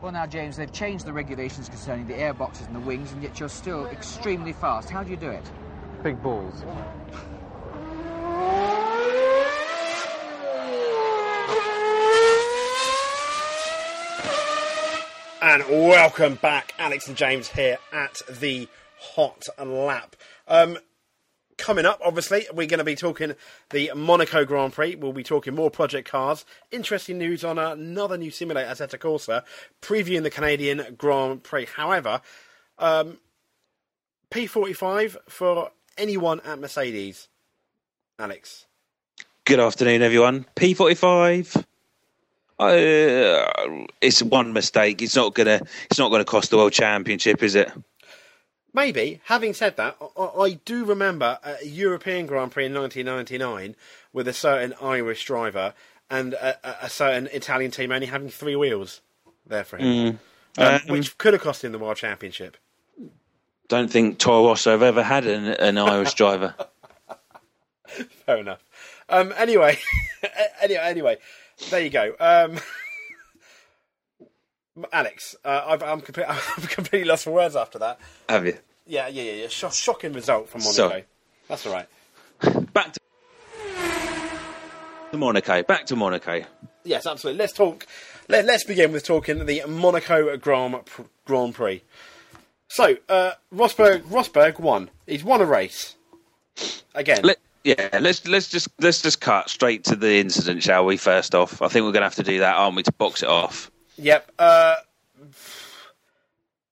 Well, now, James, they've changed the regulations concerning the air boxes and the wings, and yet you're still extremely fast. How do you do it? Big balls. And welcome back, Alex and James here at the Hot Lap. Um, coming up, obviously, we're going to be talking the Monaco Grand Prix. We'll be talking more project cars. Interesting news on another new simulator, Assetto Corsa, previewing the Canadian Grand Prix. However, um, P45 for anyone at Mercedes. Alex. Good afternoon, everyone. P45. Uh, it's one mistake. It's not gonna. It's not gonna cost the world championship, is it? Maybe. Having said that, I, I do remember a European Grand Prix in 1999 with a certain Irish driver and a, a certain Italian team only having three wheels there for him, Mm. um, Um, which could have cost him the world championship. Don't think Toro Rosso have ever had an, an Irish driver. Fair enough. Um, anyway, anyway, anyway, there you go. Um, Alex, uh, I've, I'm, complete, I've completely lost for words after that. Have you? Yeah, yeah, yeah, yeah. Shock, shocking result from Monaco. Sorry. That's all right. Back to, Monaco. Back to Monaco. Yes, absolutely. Let's talk. Let, let's begin with talking the Monaco Grand, Grand Prix. So, uh, Rosberg, Rosberg won. He's won a race again. Let, yeah, let's let's just let's just cut straight to the incident, shall we? First off, I think we're going to have to do that, aren't we, to box it off? Yep. Uh,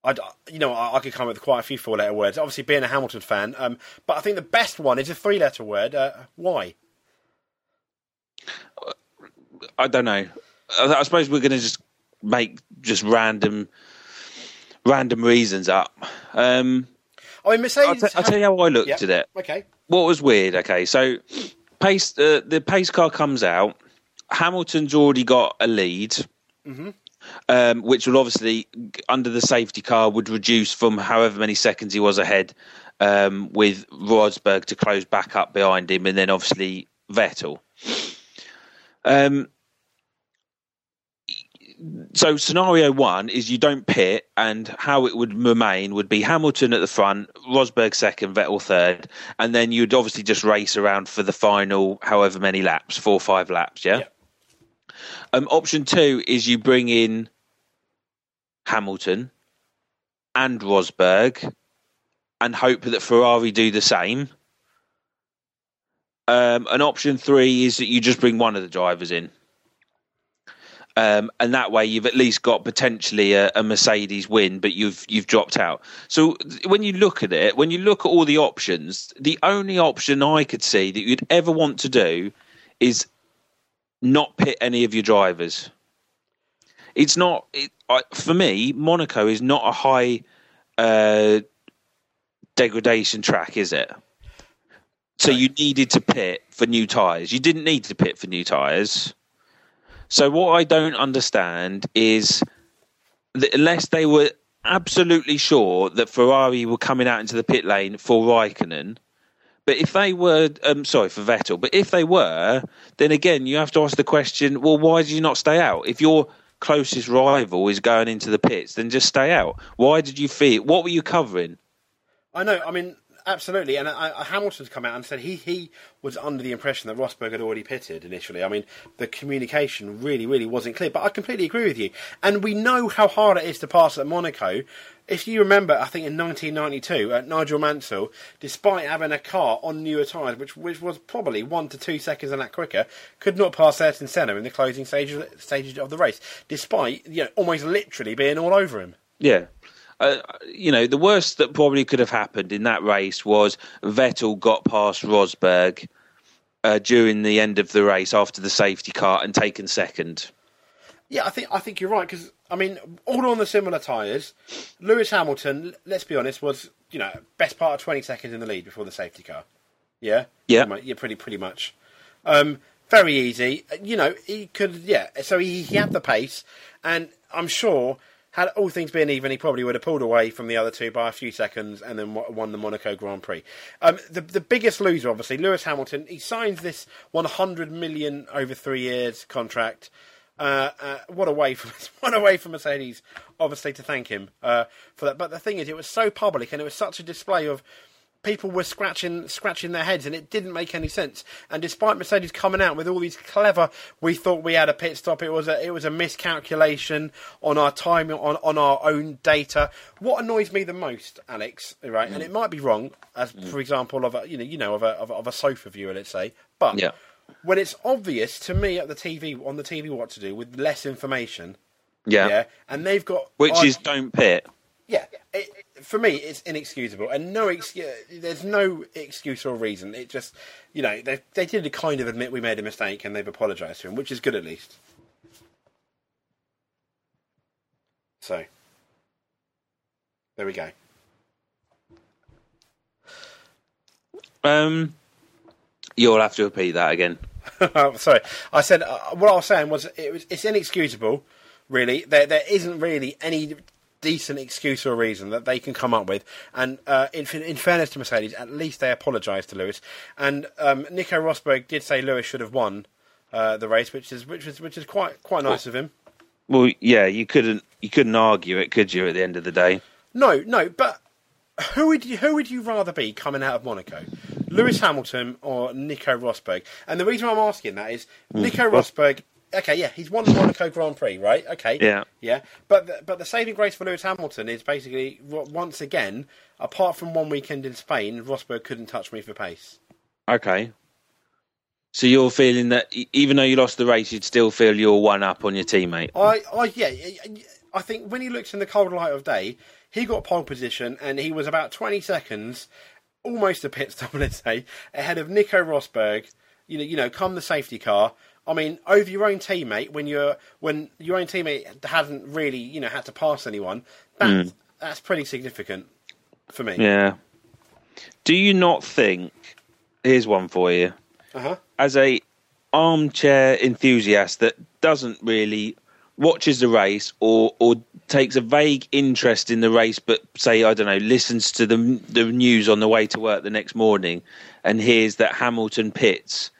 I, you know, I, I could come up with quite a few four-letter words. Obviously, being a Hamilton fan, um, but I think the best one is a three-letter word. Uh, why? I don't know. I, I suppose we're going to just make just random random reasons up. Um, I mean, Mercedes. I'll, t- I'll tell you how I looked Yep. at it. Okay. What was weird? Okay, so pace uh, the pace car comes out. Hamilton's already got a lead, Mhm. Um, which will obviously under the safety car would reduce from however many seconds he was ahead um, with Rosberg to close back up behind him, and then obviously Vettel. Um, so scenario one is you don't pit, and how it would remain would be Hamilton at the front, Rosberg second, Vettel third, and then you'd obviously just race around for the final however many laps, four or five laps, yeah. Um, option two is you bring in Hamilton and Rosberg, and hope that Ferrari do the same. Um, and option three is that you just bring one of the drivers in. Um, and that way you've at least got potentially a, a Mercedes win, but you've you've dropped out. So when you look at it, when you look at all the options, the only option I could see that you'd ever want to do is not pit any of your drivers. It's not it, I, for me. Monaco is not a high uh, degradation track, is it? So you needed to pit for new tyres. You didn't need to pit for new tyres. So what I don't understand is that unless they were absolutely sure that Ferrari were coming out into the pit lane for Raikkonen, but if they were, um, sorry for Vettel, but if they were, then again you have to ask the question: Well, why did you not stay out? If your closest rival is going into the pits, then just stay out. Why did you feel? What were you covering? I know. I mean, absolutely. And Hamilton's come out and said he, he was under the impression that Rosberg had already pitted initially. I mean, the communication really, really wasn't clear. But I completely agree with you. And we know how hard it is to pass at Monaco. If you remember, I think in 1992, uh, Nigel Mansell, despite having a car on newer tyres, which which was probably one to two seconds and that quicker, could not pass Ayrton Senna in the closing stages stages of the race, despite you know almost literally being all over him. Yeah. Uh, you know, the worst that probably could have happened in that race was Vettel got past Rosberg uh, during the end of the race after the safety car and taken second. Yeah, I think I think you're right because I mean, all on the similar tyres. Lewis Hamilton, let's be honest, was you know best part of 20 seconds in the lead before the safety car. Yeah, Yeah. Yeah, pretty pretty much. Um, very easy. You know, he could yeah. So he he had the pace, and I'm sure had all things been even, he probably would have pulled away from the other two by a few seconds and then won the Monaco Grand Prix. Um, the the biggest loser, obviously, Lewis Hamilton. He signs this 100 million over three years contract. Uh, uh, what a way for what a way for Mercedes, obviously, to thank him uh, for that. But the thing is, it was so public and it was such a display of people were scratching scratching their heads and it didn't make any sense. And despite Mercedes coming out with all these clever, we thought we had a pit stop. It was a it was a miscalculation on our time on on our own data. What annoys me the most, Alex, right? And it might be wrong, as mm. for example of a you know you know of a of a, of a sofa viewer, let's say, but Yeah. when it's obvious to me at the TV on the TV what to do with less information, Yeah. yeah, and they've got Which I- is don't pit. Yeah, it, for me, it's inexcusable, and no excuse. There's no excuse or reason. It just, you know, they they did kind of admit we made a mistake, and they've apologised to him, which is good at least. So, there we go. Um, you'll have to repeat that again. Sorry, I said uh, what I was saying was it was it's inexcusable. Really, there there isn't really any decent excuse or reason that they can come up with. And uh, in, in fairness to Mercedes, at least they apologised to Lewis. And um, Nico Rosberg did say Lewis should have won uh, the race, which is which was which is quite quite nice of him. Well, yeah, you couldn't you couldn't argue it, could you? At the end of the day, No, no, but who would you who would you rather be coming out of Monaco, Lewis Hamilton or Nico Rosberg? And the reason I'm asking that is Nico Rosberg. Okay, yeah, he's won the Monaco Grand Prix, right? Okay, Yeah. yeah. But the, but the saving grace for Lewis Hamilton is basically once again, apart from one weekend in Spain, Rosberg couldn't touch me for pace. okay. So you're feeling that even though you lost the race, you'd still feel you're one up on your teammate. I, I, yeah, I think when he looks in the cold light of day, he got pole position and he was about 20 seconds, almost a pit stop, let's say, ahead of Nico Rosberg. You know, you know, come the safety car. I mean, over your own teammate when you're when your own teammate hasn't really, you know, had to pass anyone. That, That's pretty significant for me. Yeah. Do you not think? Here's one for you. Uh-huh. As a armchair enthusiast that doesn't really watches the race or or takes a vague interest in the race, but say I don't know, listens to the the news on the way to work the next morning, and hears that Hamilton pits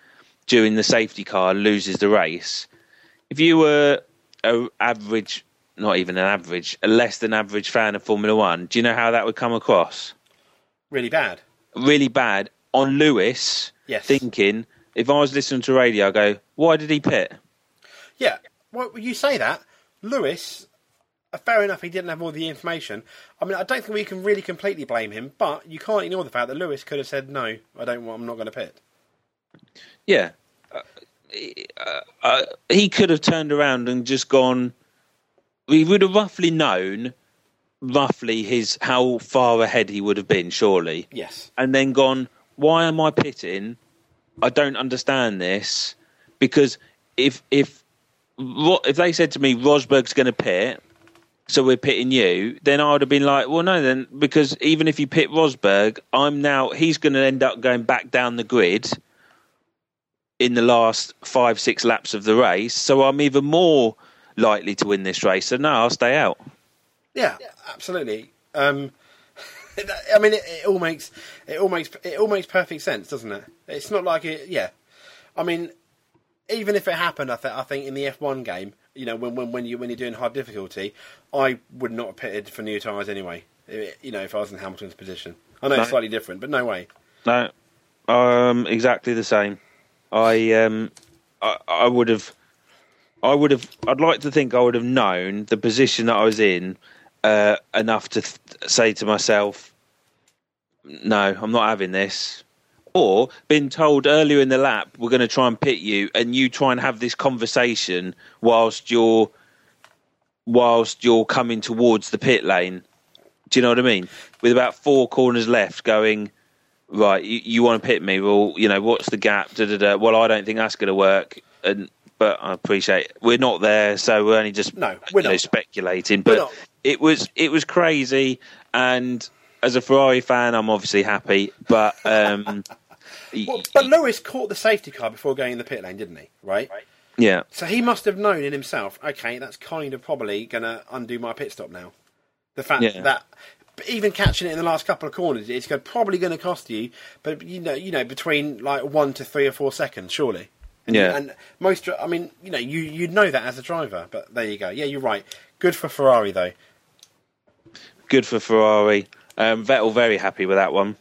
during the safety car loses the race. If you were a average, not even an average, a less than average fan of Formula One, do you know how that would come across? Really bad. really bad on Lewis Yes. thinking if I was listening to radio, I go, why did he pit? Yeah. Well, you say that. Lewis, uh, fair enough, he didn't have all the information. I mean, I don't think we can really completely blame him, but you can't ignore the fact that Lewis could have said, no, I don't want, I'm not going to pit. Yeah. Uh, uh, he could have turned around and just gone. We would have roughly known, roughly his how far ahead he would have been, surely, Yes. and then gone. Why am I pitting? I don't understand this because if if if they said to me Rosberg's going to pit, so we're pitting you, then I would have been like, well, no, then because even if you pit Rosberg, I'm now he's going to end up going back down the grid in the last five six laps of the race, so I'm even more likely to win this race. So no, I'll stay out. Yeah, absolutely. Um, I mean, it, it all makes it all makes it all makes perfect sense, doesn't it? It's not like it. Yeah, I mean, even if it happened, I, th- I think in the F1 game, you know, when when when you when you're doing hard difficulty, I would not have pitted for new tyres anyway. You know, if I was in Hamilton's position, I know it's slightly different, but no way. No, um, exactly the same. I um, I, I would have, I would have. I'd like to think I would have known the position that I was in uh, enough to th- say to myself, "No, I'm not having this." Or been told earlier in the lap, we're going to try and pit you, and you try and have this conversation whilst you're whilst you're coming towards the pit lane. Do you know what I mean? With about four corners left, going right. You, you want to pit me? Well, you know what's the gap? Da, da, da. Well, I don't think that's going to work. And but I appreciate we're not there, so we're only just No, we're you know, not. speculating. But it was it was crazy, and as a Ferrari fan, I'm obviously happy. But um, Well, but Lewis caught the safety car before going in the pit lane, didn't he? Right. yeah, So he must have known in himself, okay, that's kind of probably going to undo my pit stop now. The fact Yeah. that even catching it in the last couple of corners, it's probably going to cost you, but you know, you know, between like one to three or four seconds, surely. And Yeah. and most, I mean, you know, you you'd know that as a driver, but there you go. Yeah, you're right. Good for Ferrari though. Good for Ferrari. Um, Vettel very happy with that one.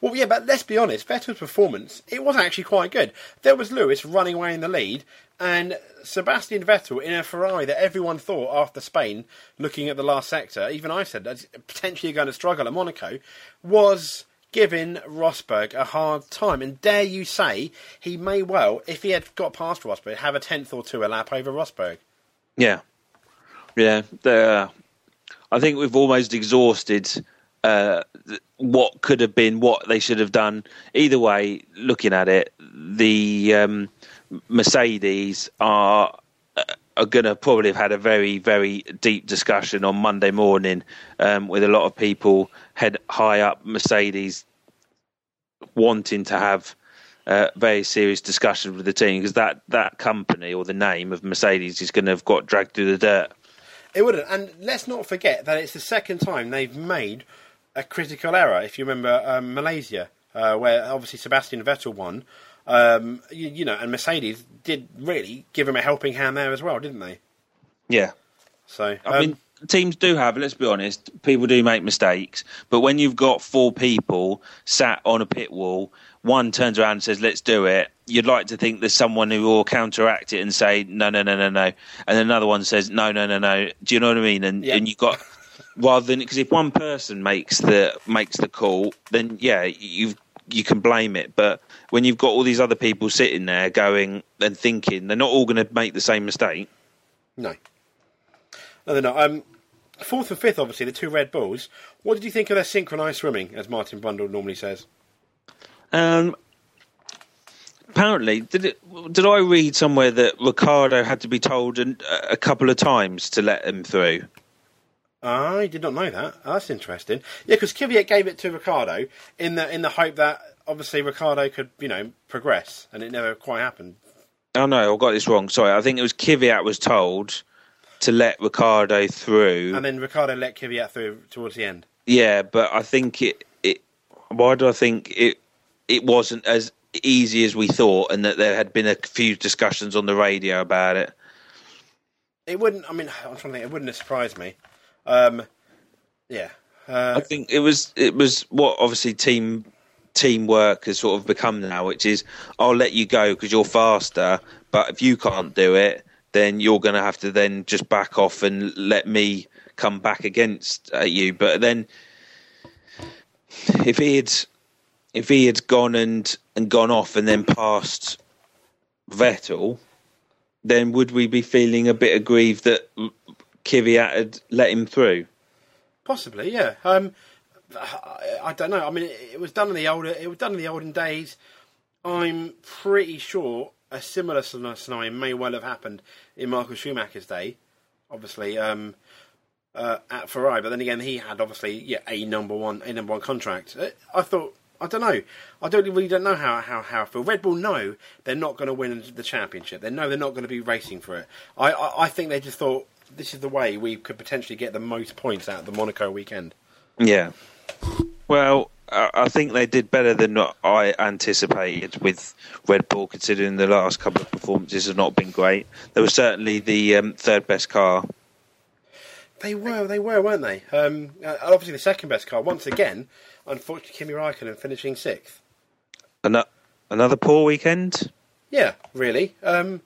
Well, yeah, but let's be honest. Vettel's performance it was actually quite good. There was Lewis running away in the lead, and Sebastian Vettel in a Ferrari that everyone thought after Spain, looking at the last sector, even I said that's potentially going to struggle at Monaco, was giving Rosberg a hard time. And dare you say he may well, if he had got past Rosberg, have a tenth or two a lap over Rosberg. Yeah, yeah. The, I think we've almost exhausted uh, what could have been, what they should have done. Either way, looking at it, the um, Mercedes are uh, are going to probably have had a very, very deep discussion on Monday morning um, with a lot of people head high up Mercedes wanting to have uh, very serious discussions with the team because that, that company or the name of Mercedes is going to have got dragged through the dirt. It wouldn't. And let's not forget that it's the second time they've made a critical error. If you remember um, Malaysia, uh, where obviously Sebastian Vettel won, um, you, you know, and Mercedes did really give him a helping hand there as well, didn't they? Yeah. So I um, mean, teams do have, let's be honest, people do make mistakes. But when you've got four people sat on a pit wall, one turns around and says, let's do it, you'd like to think there's someone who will counteract it and say, no, no, no, no, no. And another one says, no, no, no, no. Do you know what I mean? And, Yeah. and you've got. Rather than because if one person makes the makes the call, then yeah, you you can blame it. But when you've got all these other people sitting there going and thinking, they're not all going to make the same mistake. no, no, they're not. Um, fourth and fifth, obviously, the two Red Bulls. What did you think of their synchronised swimming, as Martin Brundle normally says? Um, apparently, did it? Did I read somewhere that Ricciardo had to be told an, a couple of times to let him through? Oh, I did not know that. Oh, that's interesting. Yeah, because Kvyat gave it to Ricciardo in the in the hope that obviously Ricciardo could, you know, progress, and it never quite happened. Oh no, I got this wrong. Sorry, I think it was Kvyat was told to let Ricciardo through. And then Ricciardo let Kvyat through towards the end. yeah, but I think it. It. Why do I think it? It wasn't as easy as we thought, and that there had been a few discussions on the radio about it. It wouldn't. I mean, I'm trying to think. It wouldn't have surprised me. Um, yeah. Uh, I think it was it was what obviously team teamwork has sort of become now, which is I'll let you go because you're faster, but if you can't do it, then you're going to have to then just back off and let me come back against uh, you. But then if he had if he had gone and and gone off and then passed Vettel, then would we be feeling a bit aggrieved that Kvyat had let him through? Possibly, yeah. Um, I, don't know. I mean, it, it was done in the older. It was done in the olden days. I'm pretty sure a similar scenario may well have happened in Michael Schumacher's day. Obviously, um, uh, at Ferrari, but then again, he had obviously yeah a number one a number one contract. Uh, I thought. I don't know. I don't really don't know how how how I feel. Red Bull know they're not going to win the championship. They know they're not going to be racing for it. I, I I think they just thought this is the way we could potentially get the most points out of the Monaco weekend. Yeah. Well, I think they did better than I anticipated with Red Bull, considering the last couple of performances have not been great. They were certainly the um, third best car. They were, they were, weren't they? Um, uh, obviously, the second best car once again. Unfortunately, Kimi Raikkonen finishing sixth. Ano- Another poor weekend. Yeah, really. Um,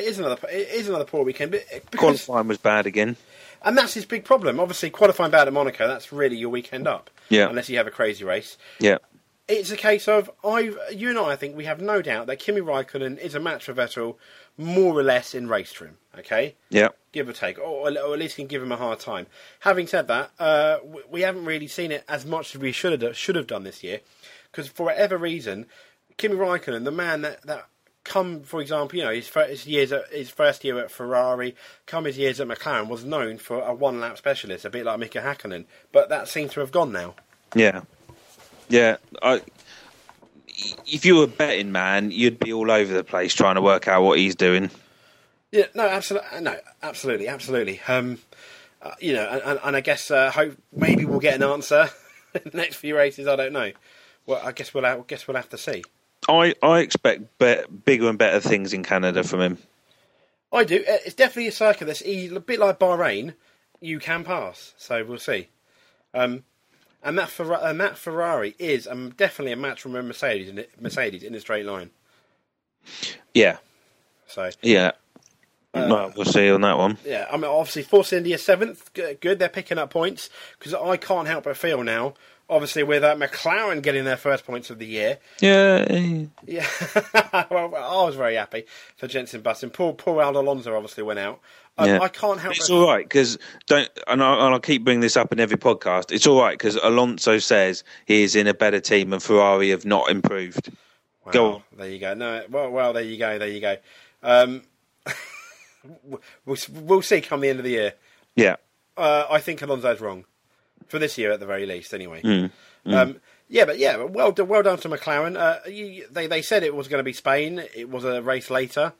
it is another, it is another poor weekend, but because Qualifying was bad again. and that's his big problem. Obviously, qualifying bad at Monaco, that's really your weekend up. Yeah. Unless you have a crazy race. Yeah. It's a case of I, you and I, I think we have no doubt that Kimi Raikkonen is a match for Vettel, more or less in race trim. Okay. Yeah. give or take, or, or at least can give him a hard time. Having said that, uh, we, we haven't really seen it as much as we should have should have done this year, because for whatever reason, Kimi Raikkonen, the man that, that come, for example, you know, his first years at, his first year at Ferrari, come his years at McLaren, was known for a one lap specialist, a bit like Mika Hakkinen, but that seems to have gone now. Yeah. Yeah. I, if you were a betting man, you'd be all over the place trying to work out what he's doing. Yeah, no, absolutely, no, absolutely, absolutely. Um, uh, you know, and, and, and I guess uh, hope maybe we'll get an answer in the next few races. I don't know. Well, I guess we'll I guess we'll have to see. I I expect be- bigger and better things in Canada from him. I do. Uh, It's definitely a circuit that's a bit like Bahrain. You can pass, so we'll see. Um, and that Ferra- and that Ferrari is um, definitely a match from a Mercedes in it, Mercedes in a straight line. Yeah, So yeah. well, we'll see on that one. yeah, I mean obviously Force India seventh, good. They're picking up points because I can't help but feel now. Obviously, with uh, McLaren getting their first points of the year, Yeah, Yeah, well, I was very happy for Jenson Button. Poor, poor Aldo Alonso obviously went out. Um, yeah. I can't help. It's but- all right because don't, and, I, and I'll keep bringing this up in every podcast. It's all right because Alonso says he is in a better team and Ferrari have not improved. Well, Go on. There you go. No, well, well, there you go. There you go. Um, we'll, we'll see come the end of the year. Yeah, Uh, I think Alonso's wrong for this year, at the very least. Anyway. Mm, Um, yeah, but yeah, well, done- well done to McLaren. Uh, you, they they said it was going to be Spain. It was a race later.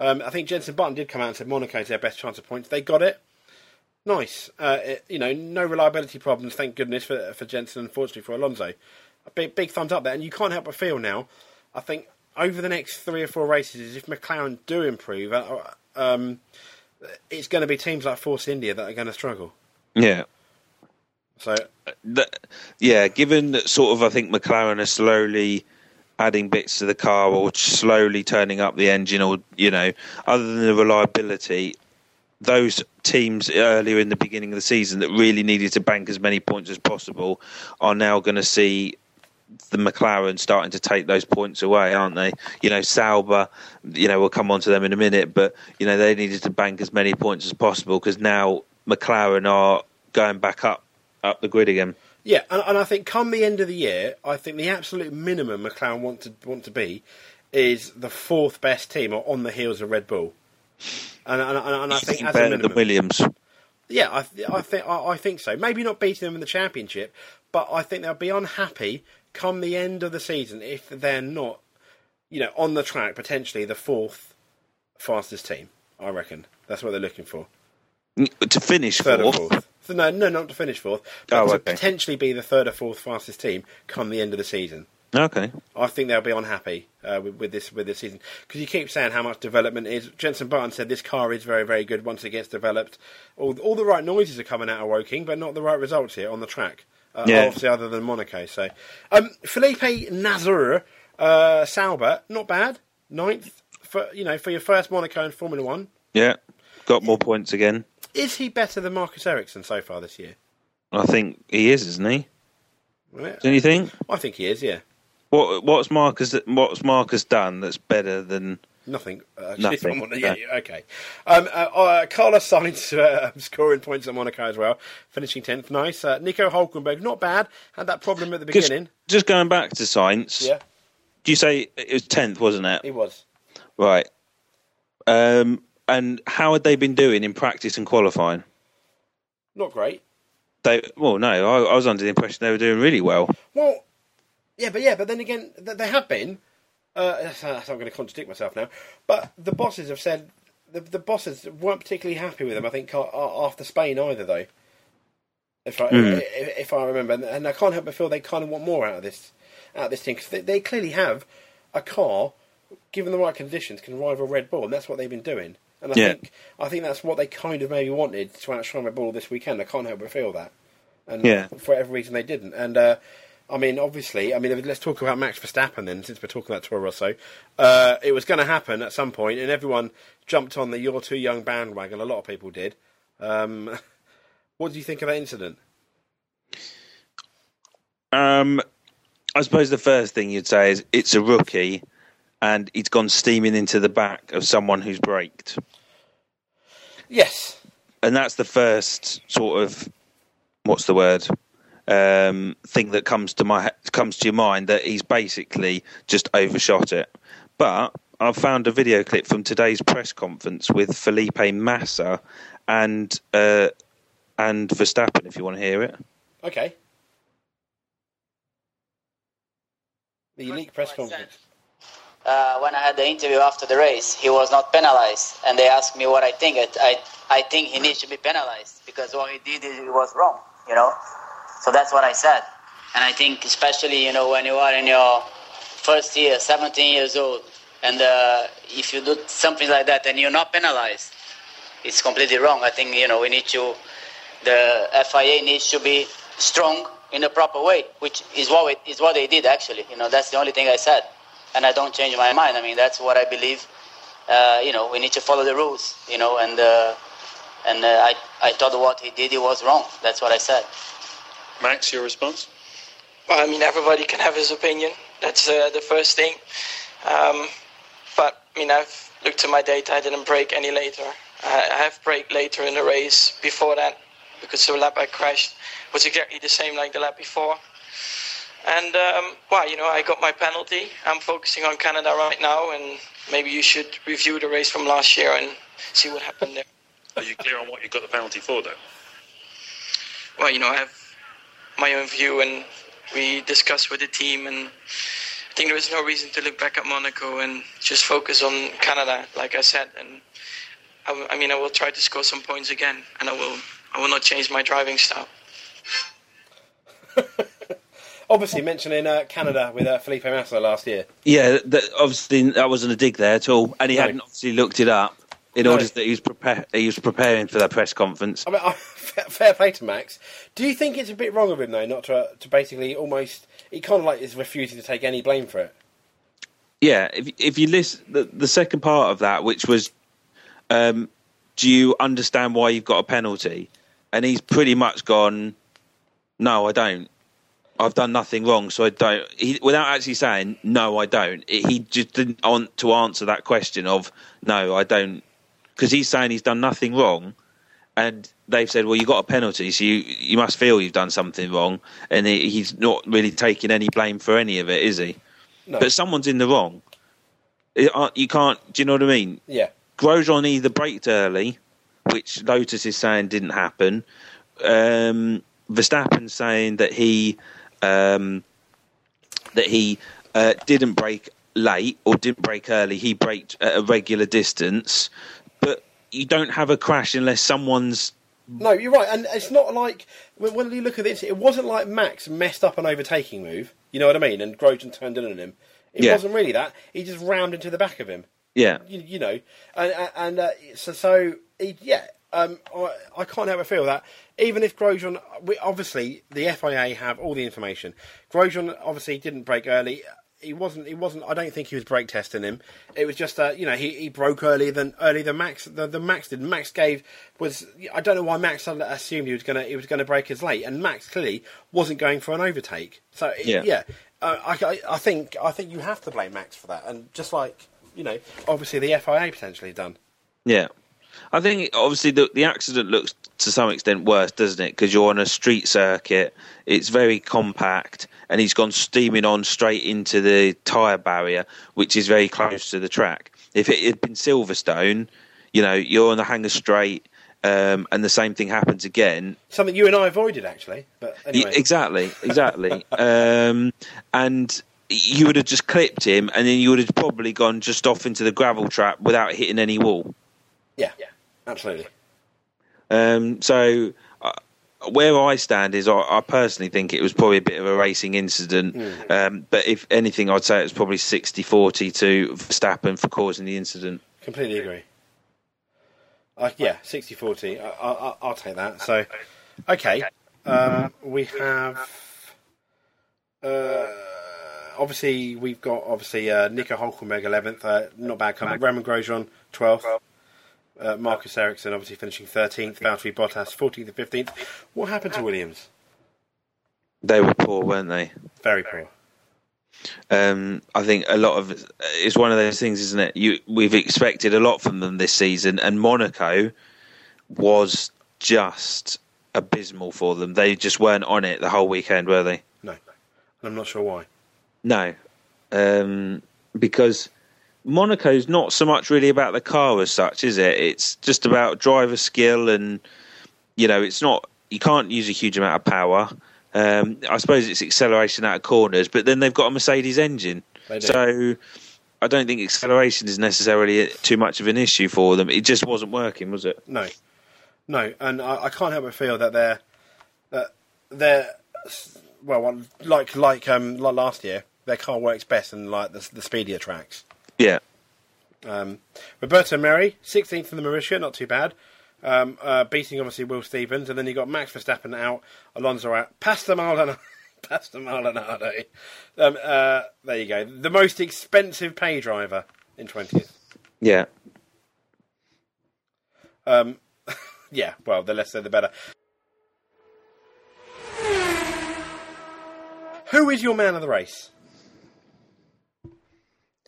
Um, I think Jenson Button did come out and said Monaco's their best chance of points. They got it. Nice. Uh, it- you know, no reliability problems. Thank goodness for for Jenson. Unfortunately for Alonso, a big big thumbs up there. And you can't help but feel now. I think over the next three or four races, if McLaren do improve, uh, um, it's going to be teams like Force India that are going to struggle. yeah. So uh, Th- yeah, given that sort of, I think McLaren are slowly adding bits to the car or slowly turning up the engine, or you know, other than the reliability, those teams earlier in the beginning of the season that really needed to bank as many points as possible are now going to see the McLaren starting to take those points away, aren't they? You know, Sauber, you know, we'll come on to them in a minute, but you know, they needed to bank as many points as possible because now McLaren are going back up up the grid again. Yeah, and, and I think come the end of the year, I think the absolute minimum McLaren want to want to be is the fourth best team or on the heels of Red Bull. And, and, and, I think as a better than Williams. yeah, I, th- I think I, I think so. Maybe not beating them in the championship, but I think they'll be unhappy come the end of the season if they're not, you know, on the track potentially the fourth fastest team. I reckon that's what they're looking for. to finish Third fourth. or fourth. No, no, not to finish fourth, but Oh, to okay. potentially be the third or fourth fastest team come the end of the season. Okay. I think they'll be unhappy uh, with, with this with this season because you keep saying how much development is. Jenson Button said this car is very very good once it gets developed. All all the right noises are coming out of Woking, but not the right results here on the track. Uh, Yeah. Obviously, other than Monaco. So, um, Felipe Nasr, uh, Sauber, not bad. Ninth for you know for your first Monaco in Formula One. Yeah. Got more points again. Is he better than Marcus Ericsson so far this year? I think he is, isn't he? Yeah, Don't you think? I think he is. Yeah, What What's Marcus What's Marcus done that's better than? Nothing. Uh, Nothing, Yeah, yeah, okay. Um, uh, uh, Carlos Sainz uh, scoring points at Monaco as well, finishing tenth. Nice. Uh, Nico Hulkenberg, not bad. Had that problem at the beginning. just going back to Sainz. Yeah, Do you say it was tenth, wasn't it? he was. Right. Um. And how had they been doing in practice and qualifying? Not great. They well, no, I, I was under the impression they were doing really well. Well, yeah, but yeah, but then again, they have been. Uh, I'm going to contradict myself now, but the bosses have said the, the bosses weren't particularly happy with them. I think after Spain either, though. If I if, if I remember, and- I can't help but feel they kind of want more out of this out of this team because they, they clearly have a car, given the right conditions, can rival Red Bull, and that's what they've been doing. And I Yeah. think I think that's what they kind of maybe wanted to outshine Red Bull this weekend. I can't help but feel that. And Yeah. for whatever reason they didn't. And uh, I mean, obviously, I mean, let's talk about Max Verstappen then, since we're talking about Toro Rosso. Uh, it was going to happen at some point, and everyone jumped on the "you're too young" bandwagon. A lot of people did. Um, what do you think of that incident? Um, I suppose the first thing you'd say is it's a rookie, and he's gone steaming into the back of someone who's braked, Yes, and that's the first sort of what's the word um, thing that comes to my comes to your mind that he's basically just overshot it. But I've found a video clip from today's press conference with Felipe Massa and uh, and Verstappen. If you want to hear it. okay. The elite press conference. Uh, when I had the interview after the race, he was not penalized, and they asked me what I think. I, I, I think he needs to be penalized because what he did was wrong, you know. So that's what I said, and I think especially you know when you are in your first year, 17 years old, and uh, if you do something like that and you're not penalized, it's completely wrong. I think you know we need to, the FIA needs to be strong in a proper way, which is what it, is what they did actually. You know that's the only thing I said, and I don't change my mind. I mean that's what I believe. Uh, you know we need to follow the rules. You know and uh, and uh, I I thought what he did he was wrong. That's what I said. Max, your response? Well, I mean, everybody can have his opinion. That's uh, the first thing. Um, but I mean, I've looked at my data. I didn't break any later. I I have break later in the race before that because the lap I crashed was exactly the same like the lap before. And um, well, you know, I got my penalty. I'm focusing on Canada right now, and maybe you should review the race from last year and see what happened there. Are you clear on what you got the penalty for, though? well, you know, I have my own view, and we discussed with the team, and I think there is no reason to look back at Monaco and just focus on Canada, like I said. And I, w- I mean, I will try to score some points again, and I will, I will not change my driving style. Obviously, mentioning uh, Canada with uh, Felipe Massa last year. Yeah, that, obviously that wasn't a dig there at all, and he No. hadn't obviously looked it up in No. order that he was prepare he was preparing for that press conference. I mean, I, fair, play to Max. Do you think it's a bit wrong of him though, not to to basically almost? He kind of like is refusing to take any blame for it. Yeah, if if you list the, the second part of that, which was, um, do you understand why you've got a penalty? And he's pretty much gone, no, I don't. I've done nothing wrong, so I don't. He, without actually saying no, I don't. It, he just didn't want to answer that question of no, I don't, because he's saying he's done nothing wrong, and they've said, well, you got a penalty, so you you must feel you've done something wrong, and he, he's not really taking any blame for any of it, is he? No. But someone's in the wrong. It, uh, you can't. Do you know what I mean? Yeah. Grosjean either braked early, which Lotus is saying didn't happen. Um, Verstappen saying that he um, that he uh, didn't break late or didn't break early. He braked at a regular distance, but you don't have a crash unless someone's No, you're right, and it's not like when, when you look at this, it wasn't like Max messed up an overtaking move. You know what I mean? And Grosjean turned in on him. It Yeah. wasn't really that. He just rammed into the back of him. yeah. You, you know, and and uh, so so he, yeah. Um, I, I can't help but feel that even if Grosjean, we, obviously the FIA have all the information. Grosjean obviously didn't break early. He wasn't. He wasn't. I don't think he was brake testing him. It was just, uh, you know, he, he broke earlier than earlier than Max. The, the Max did. Max gave was. I don't know why Max assumed he was gonna he was gonna break as late, and Max clearly wasn't going for an overtake. So it- Yeah. yeah, uh, I, I think I think you have to blame Max for that, and just like you know, obviously the FIA potentially done. Yeah, I think obviously the the accident looks to some extent worse, doesn't it? Because you're on a street circuit, it's very compact, and he's gone steaming on straight into the tyre barrier, which is very close to the track. If it had been Silverstone, you know, you're on the hangar straight, um, and the same thing happens again. Something you and I avoided actually, but Yeah, exactly, exactly. um, and you would have just clipped him, and then you would have probably gone just off into the gravel trap without hitting any wall. Yeah, yeah, absolutely. Um, so uh, where I stand is I, I personally think it was probably a bit of a racing incident. Um, but if anything, I'd say it was probably 60-40 to Verstappen for causing the incident. Completely agree. Uh, yeah, 60-40. I, I, I- I'll take that. So, okay, um, we have. Uh, obviously, we've got obviously uh, Nico Hulkenberg eleventh. Uh, not bad coming. Romain Grosjean twelfth. Uh, Marcus Ericsson obviously finishing thirteenth. Valtteri Bottas fourteenth and fifteenth. What happened to Williams? They were poor, weren't they? Very poor. Um, I think a lot of it's one of those things, isn't it? You we've expected a lot from them this season, and Monaco was just abysmal for them. They just weren't on it the whole weekend, were they? No, and I'm not sure why. No, um, because Monaco's not so much really about the car as such, is it? It's just about driver skill, and you know, it's not. You can't use a huge amount of power. Um, I suppose it's acceleration out of corners, but then they've got a Mercedes engine, so I don't think acceleration is necessarily too much of an issue for them. It just wasn't working, was it? No, no, and I, I can't help but feel that they're that they're well, like like um like last year, their car works best in like the, the speedier tracks. Yeah. Um, Roberto Merhi, 16th in the Marussia, not too bad. Um, uh, beating obviously Will Stevens, and then you got Max Verstappen out, Alonso out, Pastor Maldonado. Pastor Maldonado. Um, uh, there you go. The most expensive pay driver in 20th. Yeah. Um, yeah, well, the less said, the better. Who is your man of the race?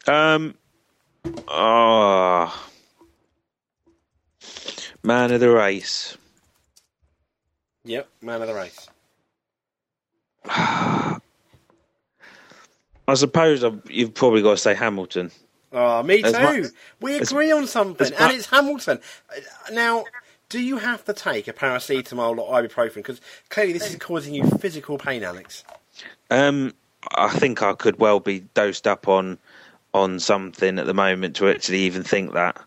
Um. Oh. Man of the race. Yep, man of the race. I suppose I've, you've probably got to say Hamilton. Oh, me too. much- we agree on something, as and much- it's Hamilton. Uh, Now, do you have to take a paracetamol or ibuprofen? Because clearly this is causing you physical pain, Alex. Um, I think I could well be dosed up on on something at the moment to actually even think that.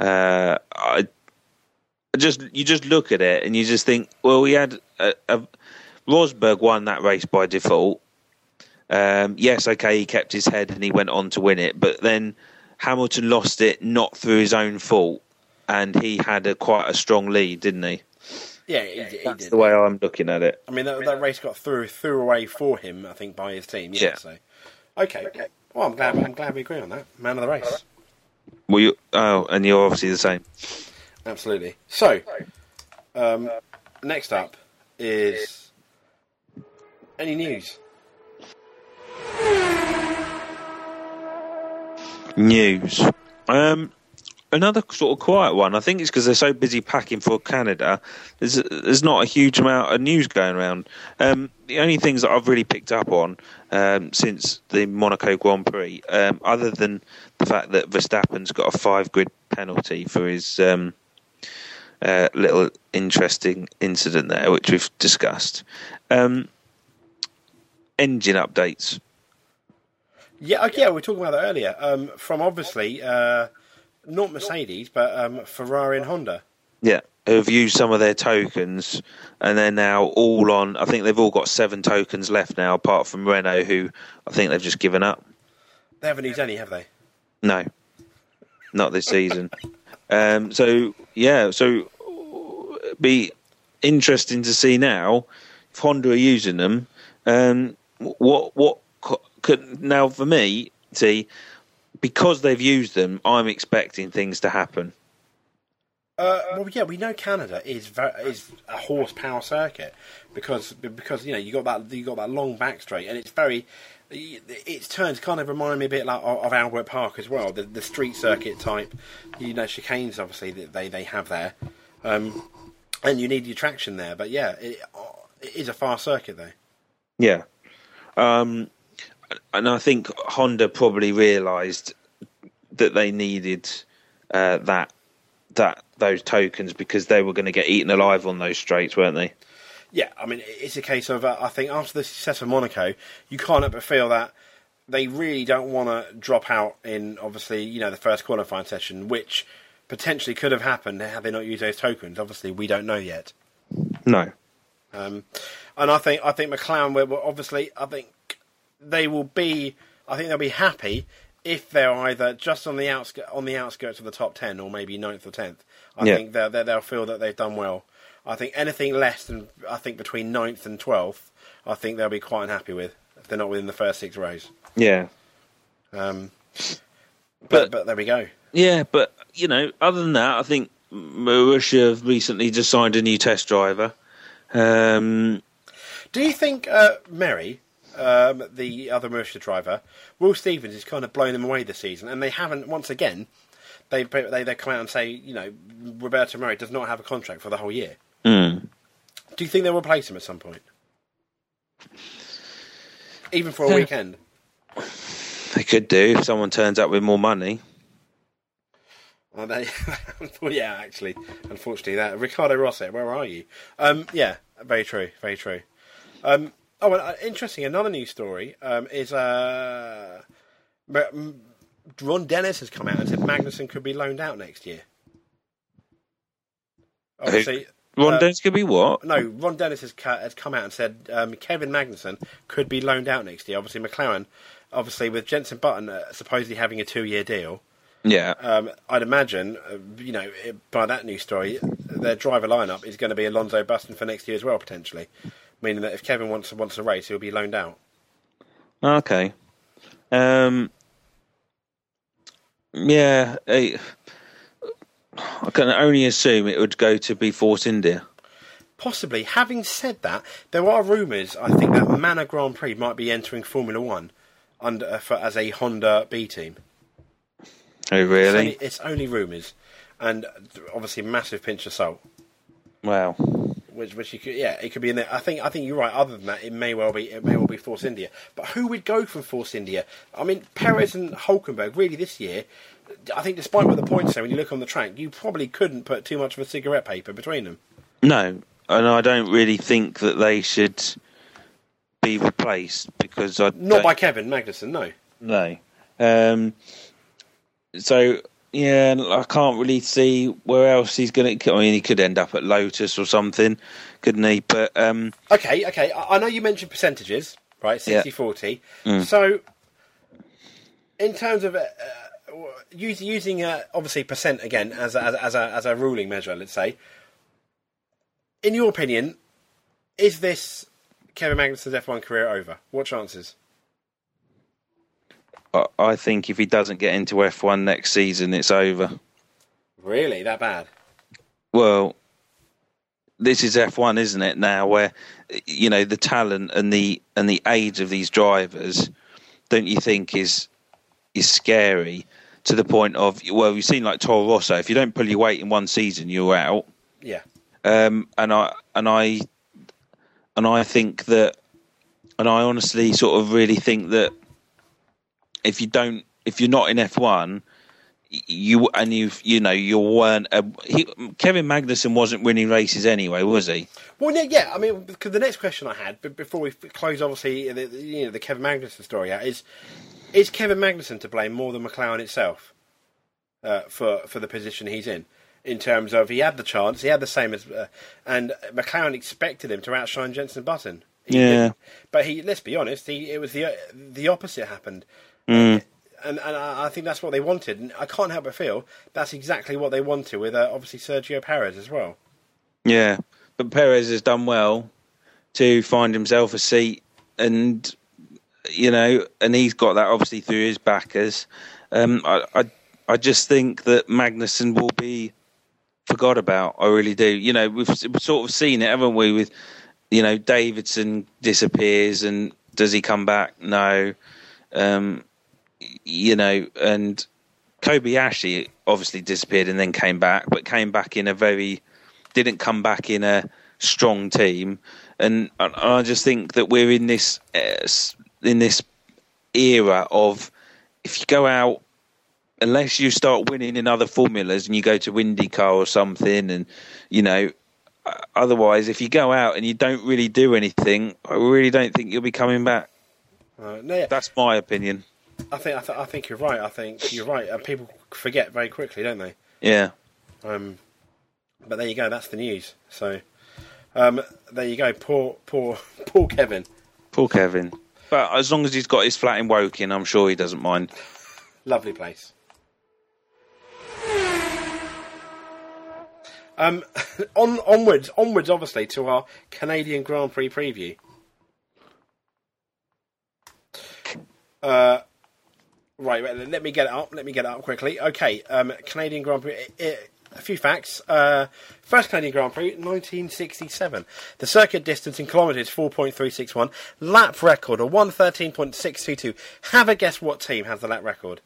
Uh, I I just you just look at it and you just think, well, we had a, a, Rosberg won that race by default. Um, yes, okay, he kept his head and he went on to win it, but then Hamilton lost it not through his own fault, and he had a quite a strong lead, didn't he? Yeah, he, he That's did. the way I'm looking at it. I mean, that, that race got through threw away for him, I think, by his team. Yeah. Yeah. So, okay. Well, I'm glad. I'm glad we agree on that. Man of the race. Well, you, oh, and you're obviously the same. Absolutely. So, um, next up is any news? News. Um, another sort of quiet one. I think it's because they're so busy packing for Canada. There's there's not a huge amount of news going around. Um, the only things that I've really picked up on um, since the Monaco Grand Prix, um, other than the fact that Verstappen's got a five grid penalty for his um, uh, little interesting incident there, which we've discussed. Um, engine updates. Yeah, okay, yeah, we were talking about that earlier. Um, from obviously uh, not Mercedes, but um, Ferrari and Honda. Yeah, who've used some of their tokens, and they're now all on. I think they've all got seven tokens left now, apart from Renault, who I think they've just given up. They haven't used any, have they? No, not this season. um, so yeah, so it'd be interesting to see now if Honda are using them. Um, what what could now for me see because they've used them, I'm expecting things to happen. Uh, well, yeah, we know Canada is ver- is a horsepower circuit because because you know you got that you got that long back straight and it's very its turns kind of remind me a bit like of, of Albert Park as well the the street circuit type you know chicanes obviously that they they have there um, and you need your traction there but yeah it, it is a fast circuit though Yeah. Um, and I think Honda probably realised that they needed uh, that that those tokens because they were going to get eaten alive on those straights, weren't they? Yeah, I mean, it's a case of uh, I think after the success of Monaco, you can't help but feel that they really don't want to drop out in obviously you know the first qualifying session, which potentially could have happened had they not used those tokens. Obviously, we don't know yet. No. Um, and I think I think McLaren were, will obviously I think they will be I think they'll be happy if they're either just on the outskirts on the outskirts of the top ten or maybe 9th or tenth. I Yeah. think they'll, they'll they'll feel that they've done well. I think anything less than I think between 9th and twelfth, I think they'll be quite unhappy with if they're not within the first six rows. Yeah. Um, but, But- but there we go. Yeah, but you know, other than that, I think Marussia have recently just signed a new test driver. Um, Do you think uh, Merhi, um, the other Marussia driver, Will Stevens is kind of blown them away this season, and they haven't once again. They they they come out and say, you know, Roberto Merhi does not have a contract for the whole year. mm, Do you think they'll replace him at some point, even for a Yeah. weekend? they could do if someone turns up with more money. Well, they, well, yeah, actually, unfortunately, that Ricardo Rosset, where are you? Um, yeah, very true, very true. Um, oh, well, uh, interesting. Another news story um, is uh, M- M- Ron Dennis has come out and said Magnussen could be loaned out next year. Obviously, Ron uh, Dennis could be what? no, Ron Dennis has, ca- has come out and said um, Kevin Magnussen could be loaned out next year. Obviously, McLaren obviously with Jenson Button uh, supposedly having a two-year deal, Yeah. um, I'd imagine, uh, you know, it- by that news story, their driver lineup is going to be Alonso Button for next year as well, potentially. Meaning that if Kevin wants wants a race, he'll be loaned out. Okay. Um. Yeah. I, I can only assume it would go to be Force India. Possibly. Having said that, there are rumours. I think that Manor Grand Prix might be entering Formula One under uh, for, as a Honda B team. Oh, really? it's only rumours, and uh, obviously massive pinch of salt. Wow. Which, which you could, yeah, it could be in there. I think, I think you're right. Other than that, it may well be, it may well be Force India. But who would go from Force India? I mean, Perez and Hulkenberg. Really, this year, I think, despite what the points say, when you look on the track, you probably couldn't put too much of a cigarette paper between them. No, and I don't really think that they should be replaced because I Not by Kevin Magnussen, no. no. Um, so yeah, I can't really see where else he's going to. I mean, he could end up at Lotus or something, couldn't he? But um, Okay, okay. I, I know you mentioned percentages, right? 60 Yeah. 40. Mm. So, in terms of uh, uh, using, using uh, obviously percent again as a, as, a, as, a, as a ruling measure, let's say, in your opinion, is this Kevin Magnussen's F1 career over? What chances? I, think if he doesn't get into F1 next season, it's over. Really? That bad? Well, this is F1, isn't it? Now, where you know the talent and the and the age of these drivers, don't you think is is scary to the point of well, you've seen like Toro Rosso. If you don't pull your weight in one season, you're out. Yeah. Um, and I and I and I think that, and I honestly sort of really think that if you don't, if you're not in F1, you and you you know you weren't. A, he, Kevin Magnussen wasn't winning races anyway, was he? Well, yeah, yeah. I mean, because the next question I had, but before we close, obviously, the, the- you know, the Kevin Magnussen story out is: is Kevin Magnussen to blame more than McLaren itself uh, for for the position he's in? In terms of he had the chance, he had the same as, uh, and McLaren expected him to outshine Jenson Button. He Yeah. didn't. but he. Let's be honest, he it was the the opposite happened. Mm. And, and I think that's what they wanted. And I can't help but feel that's exactly what they wanted with uh, obviously Sergio Perez as well. Yeah, but Perez has done well to find himself a seat, and you know, and he's got that obviously through his backers. Um, I, I, I just think that Magnussen will be forgot about. I really do. You know, we've s- sort of seen it, haven't we? With you know, Davidson disappears, and does he come back? No. Um, you know, and Kobayashi obviously disappeared and then came back, but came back in a very didn't come back in a strong team, and I, I just think that we're in this uh, in this era of if you go out unless you start winning in other formulas and you go to IndyCar or something, and you know. Otherwise, if you go out and you don't really do anything, I really don't think you'll be coming back. Uh, no, yeah. That's my opinion. I think I, th- I think you're right. I think you're right. And people forget very quickly, don't they? Yeah. Um, but there you go. That's the news. So um, there you go. Poor, poor, poor Kevin. Poor Kevin. But as long as he's got his flat in Woking, I'm sure he doesn't mind. Lovely place. Um, on onwards, onwards, obviously to our Canadian Grand Prix preview. Uh, right, wait, let me get it up. Let me get it up quickly. Okay, um, Canadian Grand Prix. eh, a few facts. Uh, first Canadian Grand Prix, 1967. The circuit distance in kilometres, 4.361. Lap record, a 113.622. Have a guess what team has the lap record?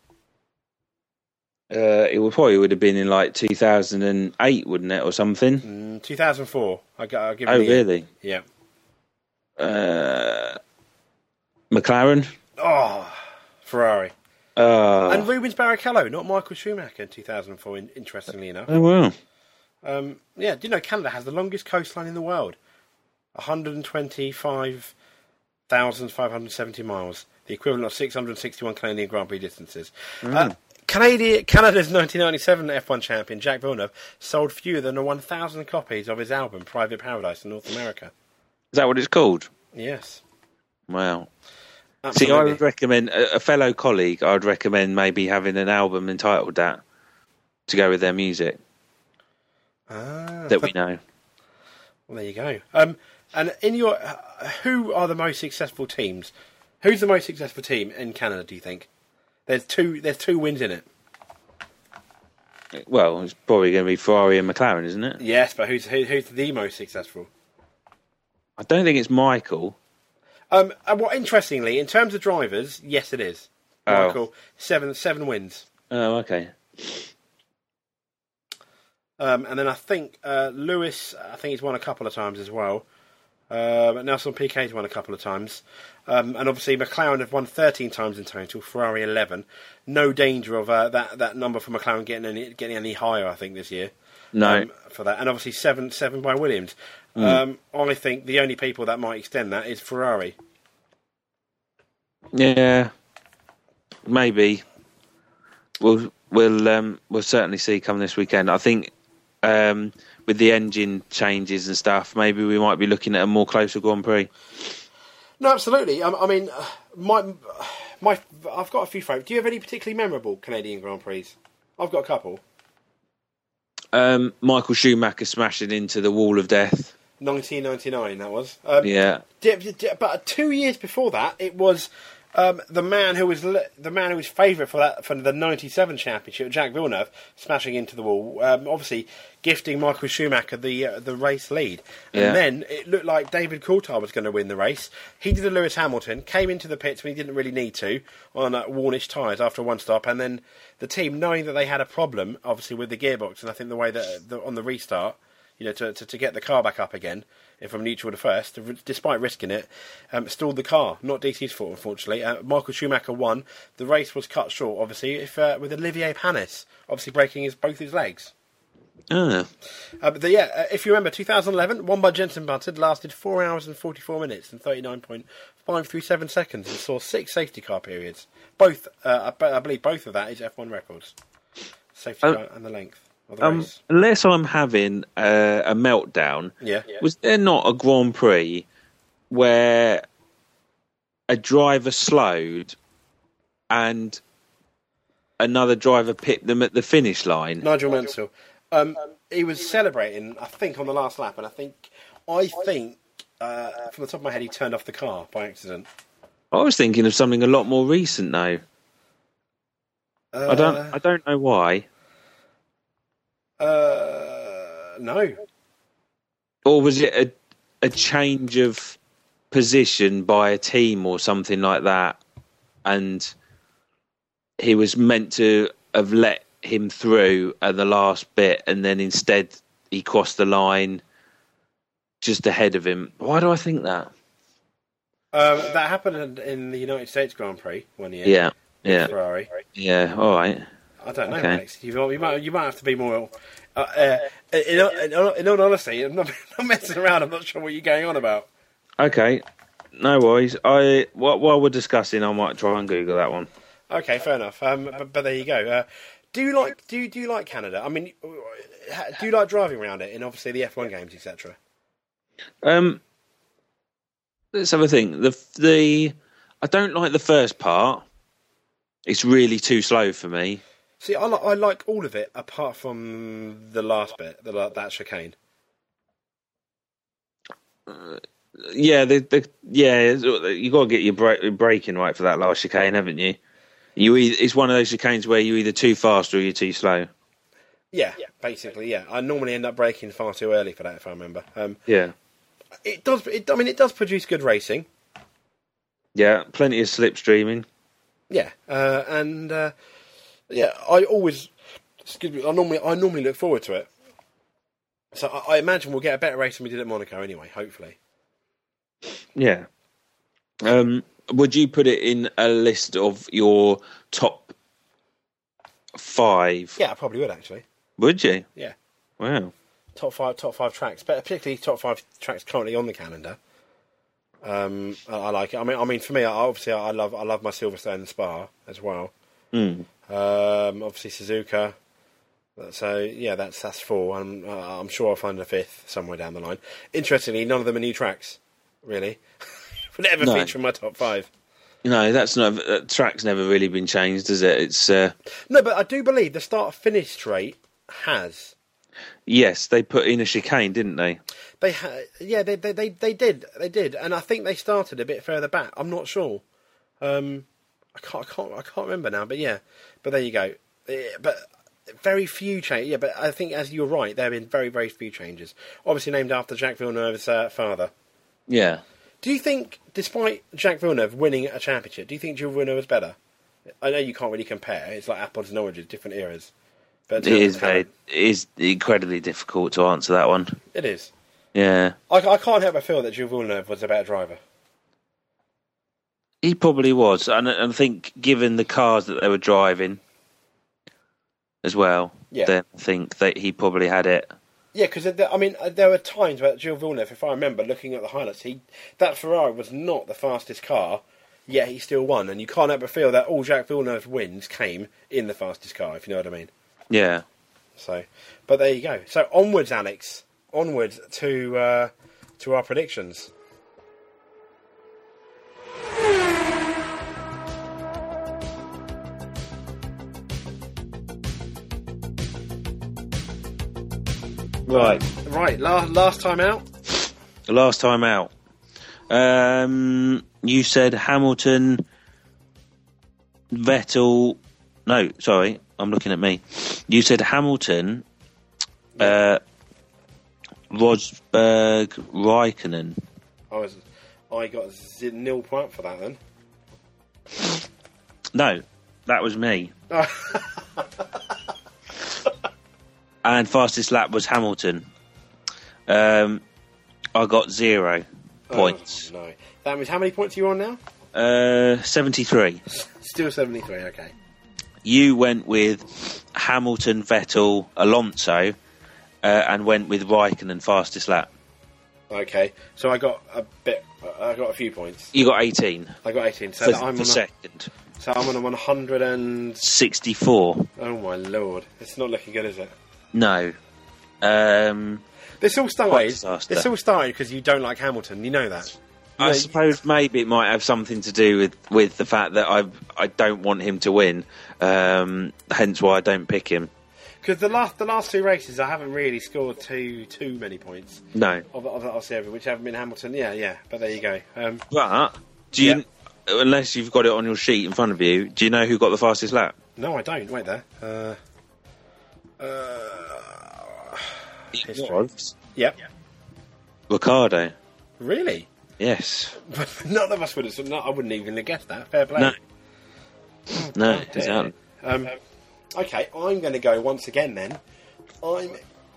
Uh, it would probably would have been in like 2008, wouldn't it, or something? Mm, 2004. I, I'll give Oh, you the year. really? Yeah. Uh, McLaren. Oh, Ferrari. Uh, and Rubens Barrichello, not Michael Schumacher in 2004, in, interestingly enough. oh well. Um, yeah, do you know Canada has the longest coastline in the world? 125,570 miles, the equivalent of 661 Canadian Grand Prix distances. Uh, Canada, Canada's 1997 F1 champion, Jacques Villeneuve, sold fewer than 1,000 copies of his album, Private Paradise, in North America. Is that what it's called? Yes. Wow. See, I would recommend a, a fellow colleague. I would recommend maybe having an album entitled that to go with their music Ah, that we know. well, there you go. Um, and in your, uh, who are the most successful teams? Who's the most successful team in Canada? Do you think? There's two. There's two wins in it. Well, it's probably going to be Ferrari and McLaren, isn't it? Yes, but who's who, who's the most successful? I don't think it's Michael. Um, and what interestingly, in terms of drivers, yes, it is. Oh. Michael seven seven wins. Oh, okay. Um, and then I think uh, Lewis, I think he's won a couple of times as well. Uh, but Nelson Piquet's won a couple of times. Um, and obviously McLaren have won 13 times in total, Ferrari 11. No danger of uh, that, that number for McLaren getting any, getting any higher, I think, this year. No. Um, for that. And obviously 7 7 by Williams. Um, I think the only people that might extend that is Ferrari. Yeah, maybe. We'll we'll um, we'll certainly see come this weekend. I think um, with the engine changes and stuff, maybe we might be looking at a more closer Grand Prix. No, absolutely. I, I mean, my my I've got a few favourites. Do you have any particularly memorable Canadian Grand Prix? I've got a couple. Um, Michael Schumacher smashing into the wall of death. 1999, that was. Um, Yeah, di- di- But two years before that, it was um, the man who was li- the man who was favourite for that for the '97 championship, Jacques Villeneuve, smashing into the wall. Um, obviously, gifting Michael Schumacher the uh, the race lead, and Yeah. then it looked like David Coulthard was going to win the race. He did a Lewis Hamilton, came into the pits when he didn't really need to on uh, Warnish tyres after one stop, and then the team, knowing that they had a problem, obviously with the gearbox, and I think the way that the, on the restart you know, to, to, to get the car back up again from neutral to first, despite risking it, um, stalled the car. Not DC's fault, unfortunately. Uh, Michael Schumacher won. The race was cut short, obviously, if uh, with Olivier Panis obviously breaking his both his legs. Ah, Uh, but the, yeah, uh, if you remember, 2011, won by Jenson Button, lasted 4 hours and 44 minutes and 39.537 seconds and saw six safety car periods. Both, uh, I, I believe both of that is F1 records. Safety Um, car and the length um, unless I'm having uh, a meltdown, Yeah. was there not a Grand Prix where a driver slowed and another driver picked them at the finish line? Nigel Mansell. Um, he was celebrating, I think, on the last lap, and I think, I think, uh, from the top of my head, he turned off the car by accident. I was thinking of something a lot more recent though. Uh, I don't. I don't know why. Uh, no. Or was it a a change of position by a team or something like that? And he was meant to have let him through at the last bit, and then instead he crossed the line just ahead of him. Why do I think that? Um, that happened in- the United States Grand Prix one year. Yeah, yeah, Ferrari. yeah. All right. I don't know, Okay. Alex. You, you might, you might have to be more. Uh, uh, in, all- in, in all honesty, I'm not, not messing around. I'm not sure what you're going on about. Okay. No worries. I while, while we're discussing, I might try and Google that one. Okay, fair enough. Um, but, but there you go. Uh, do you like do you, do you like Canada? I mean, uh, do you like driving around it in obviously the F1 games, etc. Um, let's have a think. The the I don't like the first part. It's really too slow for me. See, I, li- I like all of it apart from the last bit, the that chicane. Yeah, the the yeah, you got to get your bra- braking right for that last chicane, haven't you? You e- it's one of those chicanes where you're either too fast or you're too slow. Yeah, basically, yeah. I normally end up braking far too early for that, if I remember. Um, Yeah, it does. It, I mean, it does produce good racing. yeah, plenty of slipstreaming. Yeah, uh, and uh, yeah, I always. Excuse me. I normally I normally look forward to it. So I, I imagine we'll get a better race than we did at Monaco, anyway. Hopefully. Yeah. Um, would you put it in a list of your top five? Yeah, I probably would actually. Would you? Yeah. Wow. top five top five tracks, but particularly top five tracks currently on the calendar. Um, I, I like it. I mean, I mean, for me, I, obviously, I love I love my Silverstone and Spa as well. Mm. Um, obviously, Suzuka. So yeah, that's that's four. I'm uh, I'm sure I'll find a fifth somewhere down the line. Interestingly, none of them are new tracks, really. Would ever No. feature in my top five. No, that's not. That track's never really been changed, has it? It's uh, No, but I do believe the start finish straight has. yes, they put in a chicane, didn't they? They ha- yeah, they, they they they did they did, and I think they started a bit further back. I'm not sure. Um, I can't I can't I can't remember now, but yeah, but there you go. But very few changes. Yeah, but I think as you're right, there have been very very few changes. Obviously named after Jacques Villeneuve's uh, father. Yeah. Do you think, despite Jacques Villeneuve winning a championship, do you think Gilles Villeneuve is better? I know you can't really compare. It's like apples and oranges, different eras. But It is very, it is incredibly difficult to answer that one. It is. Yeah, I, I can't help but feel that Gilles Villeneuve was a better driver. He probably was, and and I think given the cars that they were driving, as well, Yeah. then I think that he probably had it. Yeah, because I mean, there were times where Gilles Villeneuve, if I remember looking at the highlights, he that Ferrari was not the fastest car, yet he still won. And you can't help but feel that all Jacques Villeneuve's wins came in the fastest car, if you know what I mean. Yeah, So, but there you go. So onwards, Alex. Onwards to uh, to our predictions. Right. Right, last last time out. The last time out, um, you said Hamilton, Vettel. No, sorry, I'm looking at me. You said Hamilton, uh, Rosberg, Raikkonen. I was, I got z- nil point for that then. No, that was me. and fastest lap was Hamilton. Um, I got zero points. Oh, no, that means how many points are you on now? Uh, 73. Still seventy three. Okay. You went with Hamilton, Vettel, Alonso, uh, and went with Raikkonen and fastest lap. Okay. So I got a bit. I got a few points. You got 18 I got eighteen. So for, I'm for on. A, second. so I'm on a one hundred and. 64. Oh my lord! It's not looking good, is it? No. Um, This all started. This all started because you don't like Hamilton. You know that. I Yeah, suppose maybe it might have something to do with, with the fact that I I don't want him to win. Um, hence why I don't pick him. Because the last the last two races, I haven't really scored too too many points. No. Of, of, of the which haven't been Hamilton. Yeah, yeah. But there you go. Um, But do you, unless you've got it on your sheet in front of you, do you know who got the fastest lap? no, I don't. Wait there. Uh, uh, History. was yep. Ricciardo. Really? Yes. None of us would have. No, I wouldn't even have guessed that. Fair play. No. No, dear. exactly. Um, okay, I'm going to go once again then. I'm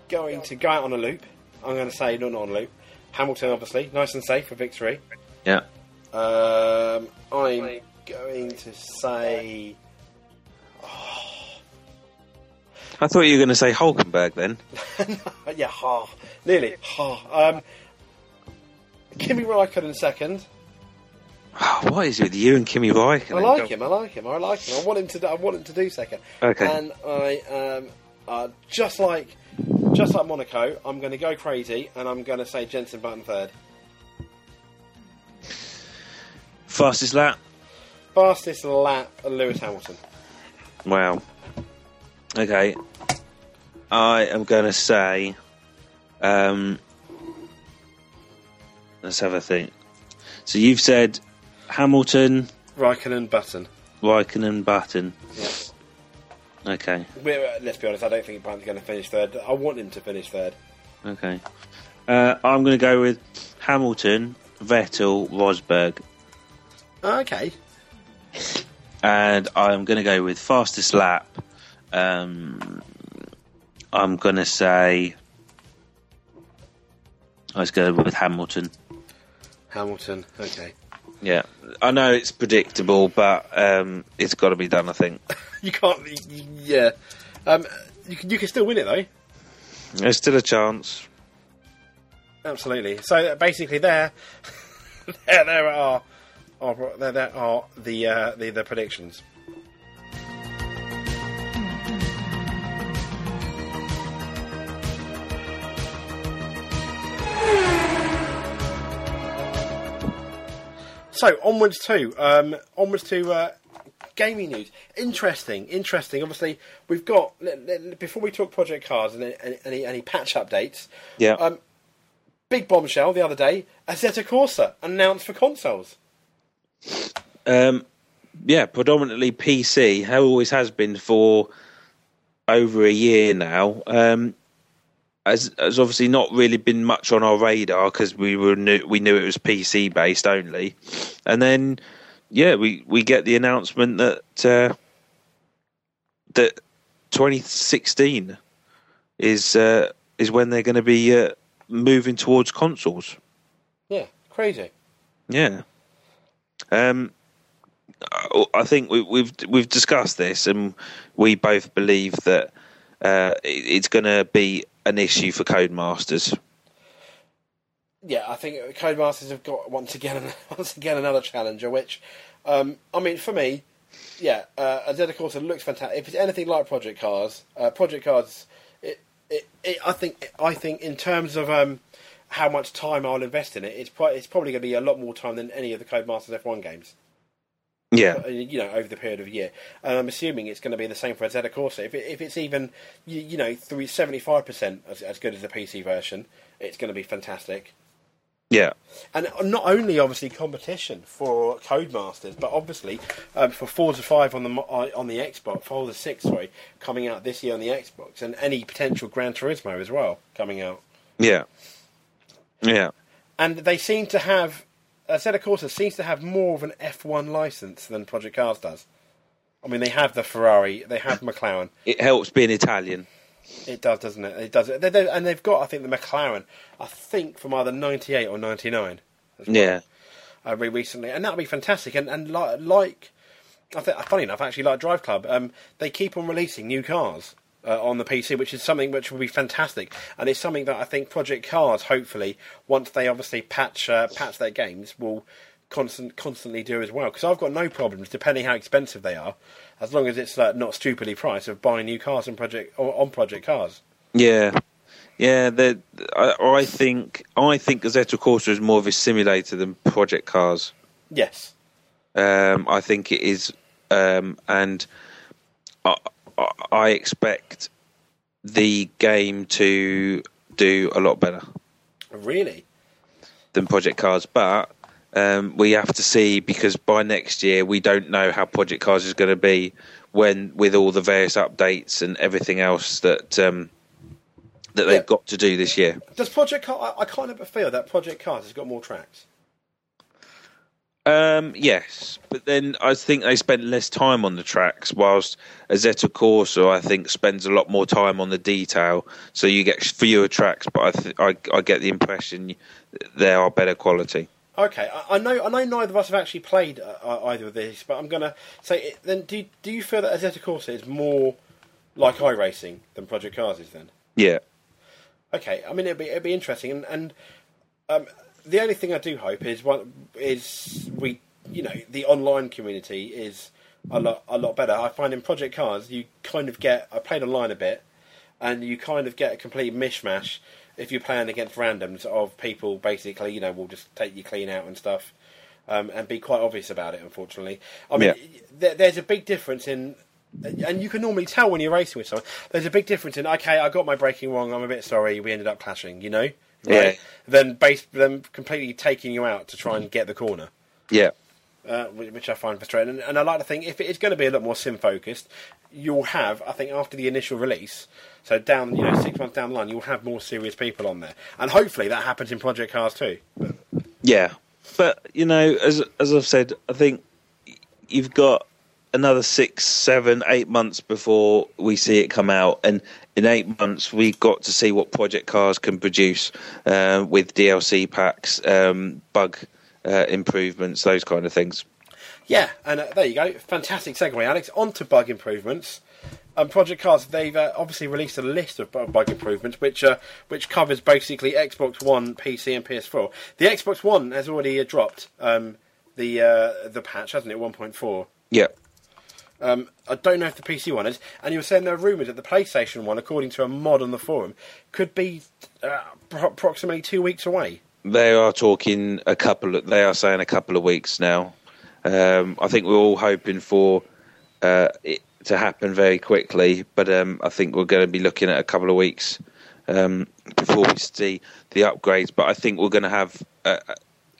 going to go out on a loop. I'm going to say, not on a loop. Hamilton, obviously, nice and safe for victory. Yeah. Um, I'm going to say. I thought you were going to say Hulkenberg then. yeah, ha. Nearly. Ha. Um, Kimi Räikkönen second. what is it with you and Kimi Räikkönen? I like him. I like him. I like him. I want him to. Do, I want him to do second. Okay. And I um, uh, just like just like Monaco, I'm going to go crazy and I'm going to say Jenson Button third. Fastest lap? Fastest lap, Lewis Hamilton. Wow. Okay. I am going to say. Um, let's have a think. So you've said Hamilton, Raikkonen, Button. Raikkonen, Button. Yeah. Okay. We're, uh, let's be honest. I don't think Button's going to finish third. I want him to finish third. Okay. Uh, I'm going to go with Hamilton, Vettel, Rosberg, Okay. and I'm going to go with fastest lap. Um, I'm going to say. Let's go with Hamilton. Hamilton. Okay. Yeah, I know it's predictable, but um, it's got to be done. I think You can't. Yeah. Um, you can, you can still win it though. there's still a chance. Absolutely. So uh, basically, there, there, there are, are there, there are the, uh, the the predictions. So onwards to um, onwards to uh, gaming news. Interesting, interesting. Obviously, we've got before we talk Project Cars and any, any, any patch updates. Yeah. Um, big bombshell the other day. Assetto Corsa announced for consoles. Um, yeah, predominantly PC. How always has been for over a year now. Um, has has obviously not really been much on our radar because we were knew, we knew it was PC based only, and then yeah, we, we get the announcement that uh, that 2016 is uh, is when they're going to be uh, moving towards consoles. Yeah, crazy. Yeah. Um, I- think we, we've we've discussed this, and we both believe that uh, it- it's going to be an issue for Codemasters. Yeah, I think Codemasters have got once again once again another challenger. Which, um, I mean, for me, yeah, uh, Assetto Corsa looks fantastic. If it's anything like Project Cars, uh, Project Cars, it, it, it, I think I think in terms of um, how much time I'll invest in it, it's pro- it's probably going to be a lot more time than any of the Codemasters F1 games. Yeah, uh, you know, over the period of a year. And I'm assuming it's going to be the same for Assetto Corsa. If, it, if it's even, you, you know, three seventy five percent as as good as the PC version, it's going to be fantastic. yeah, And not only obviously competition for Codemasters, but obviously um, for Forza Five on the uh, on the Xbox, Forza Six, sorry, coming out this year on the Xbox, and any potential Gran Turismo as well coming out. yeah, yeah, And they seem to have, Assetto Corsa seems to have more of an F1 license than Project Cars does. I mean, they have the Ferrari, they have McLaren. it helps being Italian. It does, doesn't it? It does. They, they, and they've got, I think, the McLaren. I think from either '98 or '99. well, Yeah, uh, very recently, and that'll be fantastic. And and like, like I think, funny enough, actually, like Drive Club, um, they keep on releasing new cars. Uh, on the PC, which is something which will be fantastic, and it's something that I think Project Cars, hopefully, once they obviously patch uh, patch their games, will constant constantly do as well. Because I've got no problems, depending how expensive they are, as long as it's uh, not stupidly priced, of buying new cars on Project or on Project Cars. yeah, yeah. I, I think I think Assetto Corsa is more of a simulator than Project Cars. Yes. Um, I think it is, um, and I, I, expect the game to do a lot better Really? than Project Cars. But um, we have to see because by next year we don't know how Project Cars is going to be when with all the various updates and everything else that um, that they've Yeah. got to do this year. Does Project Cars? I, I kind of feel that Project Cars has got more tracks. Um, yes, but then I think they spent less time on the tracks, whilst Assetto Corsa I think spends a lot more time on the detail. So you get fewer tracks, but I th- I, I get the impression they are better quality. Okay, I, I know. I know neither of us have actually played uh, either of these, but I'm gonna say then. Do do you feel that Assetto Corsa is more like iRacing than Project Cars is? Then Yeah, okay. I mean, it'd be it'd be interesting, and and um, the only thing I do hope is one is we you know the online community is a lot a lot better. I find in Project Cars you kind of get. I played online a bit, and you kind of get a complete mishmash if you're playing against randoms of people. Basically, you know, will just take you clean out and stuff, um, and be quite obvious about it. Unfortunately, I mean, Yeah. there, there's a big difference in. And you can normally tell when you're racing with someone. There's a big difference in okay, I got my braking wrong. I'm a bit sorry. We ended up clashing. You know, Yeah. Then base them completely taking you out to try and get the corner yeah, uh, which I find frustrating. And, and I like to think if it is going to be a lot more sim focused, you'll have, I think, after the initial release, so down, you know, six months down the line, you'll have more serious people on there, and hopefully that happens in Project Cars too. yeah. But you know, as as I've said, I think you've got another six, seven, eight months before we see it come out, and in eight months we've got to see what Project Cars can produce uh, with DLC packs, um, bug uh, improvements, those kind of things. Yeah, and uh, there you go, fantastic segue, Alex. On to bug improvements. Um, Project Cars, they've uh, obviously released a list of bug improvements, which uh, which covers basically Xbox One, PC, and PS4. The Xbox One has already uh, dropped um, the uh, the patch, hasn't it? One point four. Yeah, Um, I don't know if the PC one is, and you were saying there are rumours that the PlayStation one, according to a mod on the forum, could be uh, pro- approximately two weeks away. they are talking a couple. Of, they are saying a couple of weeks now. Um, I think we're all hoping for uh, it to happen very quickly, but um, I think we're going to be looking at a couple of weeks um, before we see the upgrades. But I think we're going to have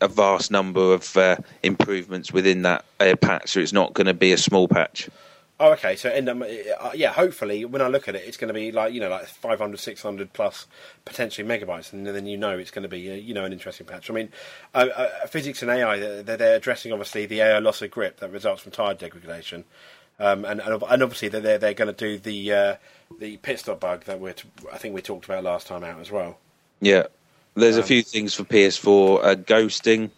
a vast number of uh, improvements within that uh, patch, so it's not going to be a small patch. Oh, okay. So, end up, uh, yeah, hopefully, when I look at it, it's going to be like you know, like 500, 600 plus potentially megabytes, and then you know it's going to be uh, you know an interesting patch. I mean, uh, uh, physics and AI, they're, they're addressing obviously the AI loss of grip that results from tire degradation, um, and, and and obviously they're they're going to do the uh, the pit stop bug that we're I think we talked about last time out as well. Yeah, there's Um, a few things for PS4 uh, ghosting,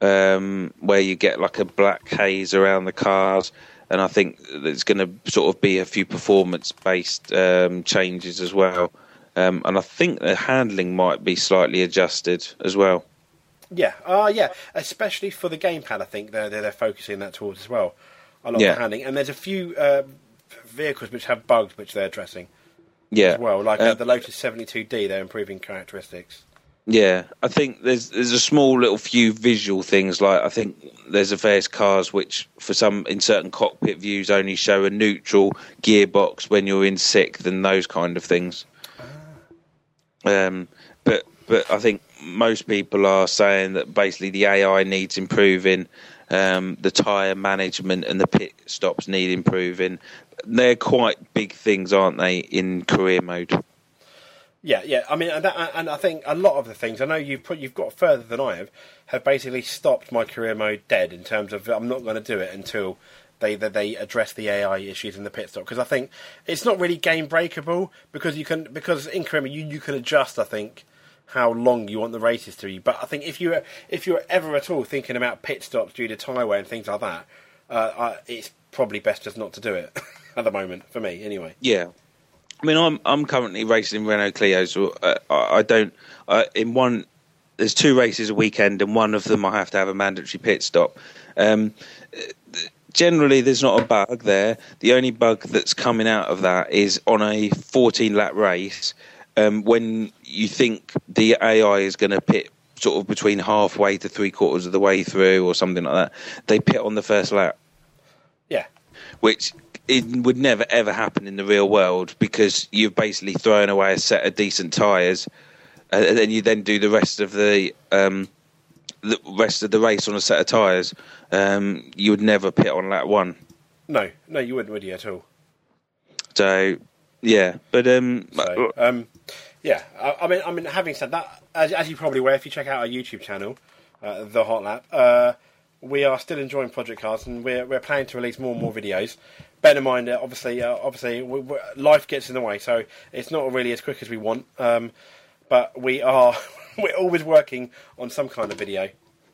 um, where you get like a black haze around the cars, and I think there's going to sort of be a few performance-based um, changes as well. Um, and I think the handling might be slightly adjusted as well. Yeah, uh, yeah, especially for the gamepad, I think they're they're, they're focusing that towards as well. A lot Yeah. of the handling, and there's a few uh, vehicles which have bugs which they're addressing Yeah, as well, like Uh, uh, the Lotus 72D. They're improving characteristics. Yeah, I think there's there's a small little few visual things like I think there's a various cars which for some in certain cockpit views only show a neutral gearbox when you're in sixth and those kind of things. Um, but but I think most people are saying that basically the AI needs improving, um, the tyre management and the pit stops need improving. They're quite big things, aren't they, in career mode? Yeah, yeah. I mean, and, that, and I think a lot of the things I know you've put, you've got further than I have, have basically stopped my career mode dead in terms of I'm not going to do it until they that they address the AI issues in the pit stop because I think it's not really game breakable because you can because in career mode you you can adjust I think how long you want the races to be. But I think if you if you're ever at all thinking about pit stops due to tyre wear and things like that, uh, I, it's probably best just not to do it at the moment for me anyway. Yeah, I mean, I'm I'm currently racing Renault Clio, so uh, I, I don't. Uh, in one, there's two races a weekend, and one of them I have to have a mandatory pit stop. Um, generally, there's not a bug there. The only bug that's coming out of that is on a 14 lap race um, when you think the AI is going to pit sort of between halfway to three quarters of the way through or something like that. They pit on the first lap Yeah, which it would never ever happen in the real world because you've basically thrown away a set of decent tyres, uh, and then you then do the rest of the um, the rest of the race on a set of tyres. Um, you would never pit on lap one. no, no, you wouldn't, would you at all? So yeah, but um, So, um, yeah, I, I mean, I mean, having said that, as, as you probably aware, if you check out our YouTube channel, uh, the Hot Lap, uh, we are still enjoying Project Cars, and we're we're planning to release more and more videos. Bear in mind, uh, obviously, uh, obviously, we, we, life gets in the way, so it's not really as quick as we want. Um, but we are we're always working on some kind of video.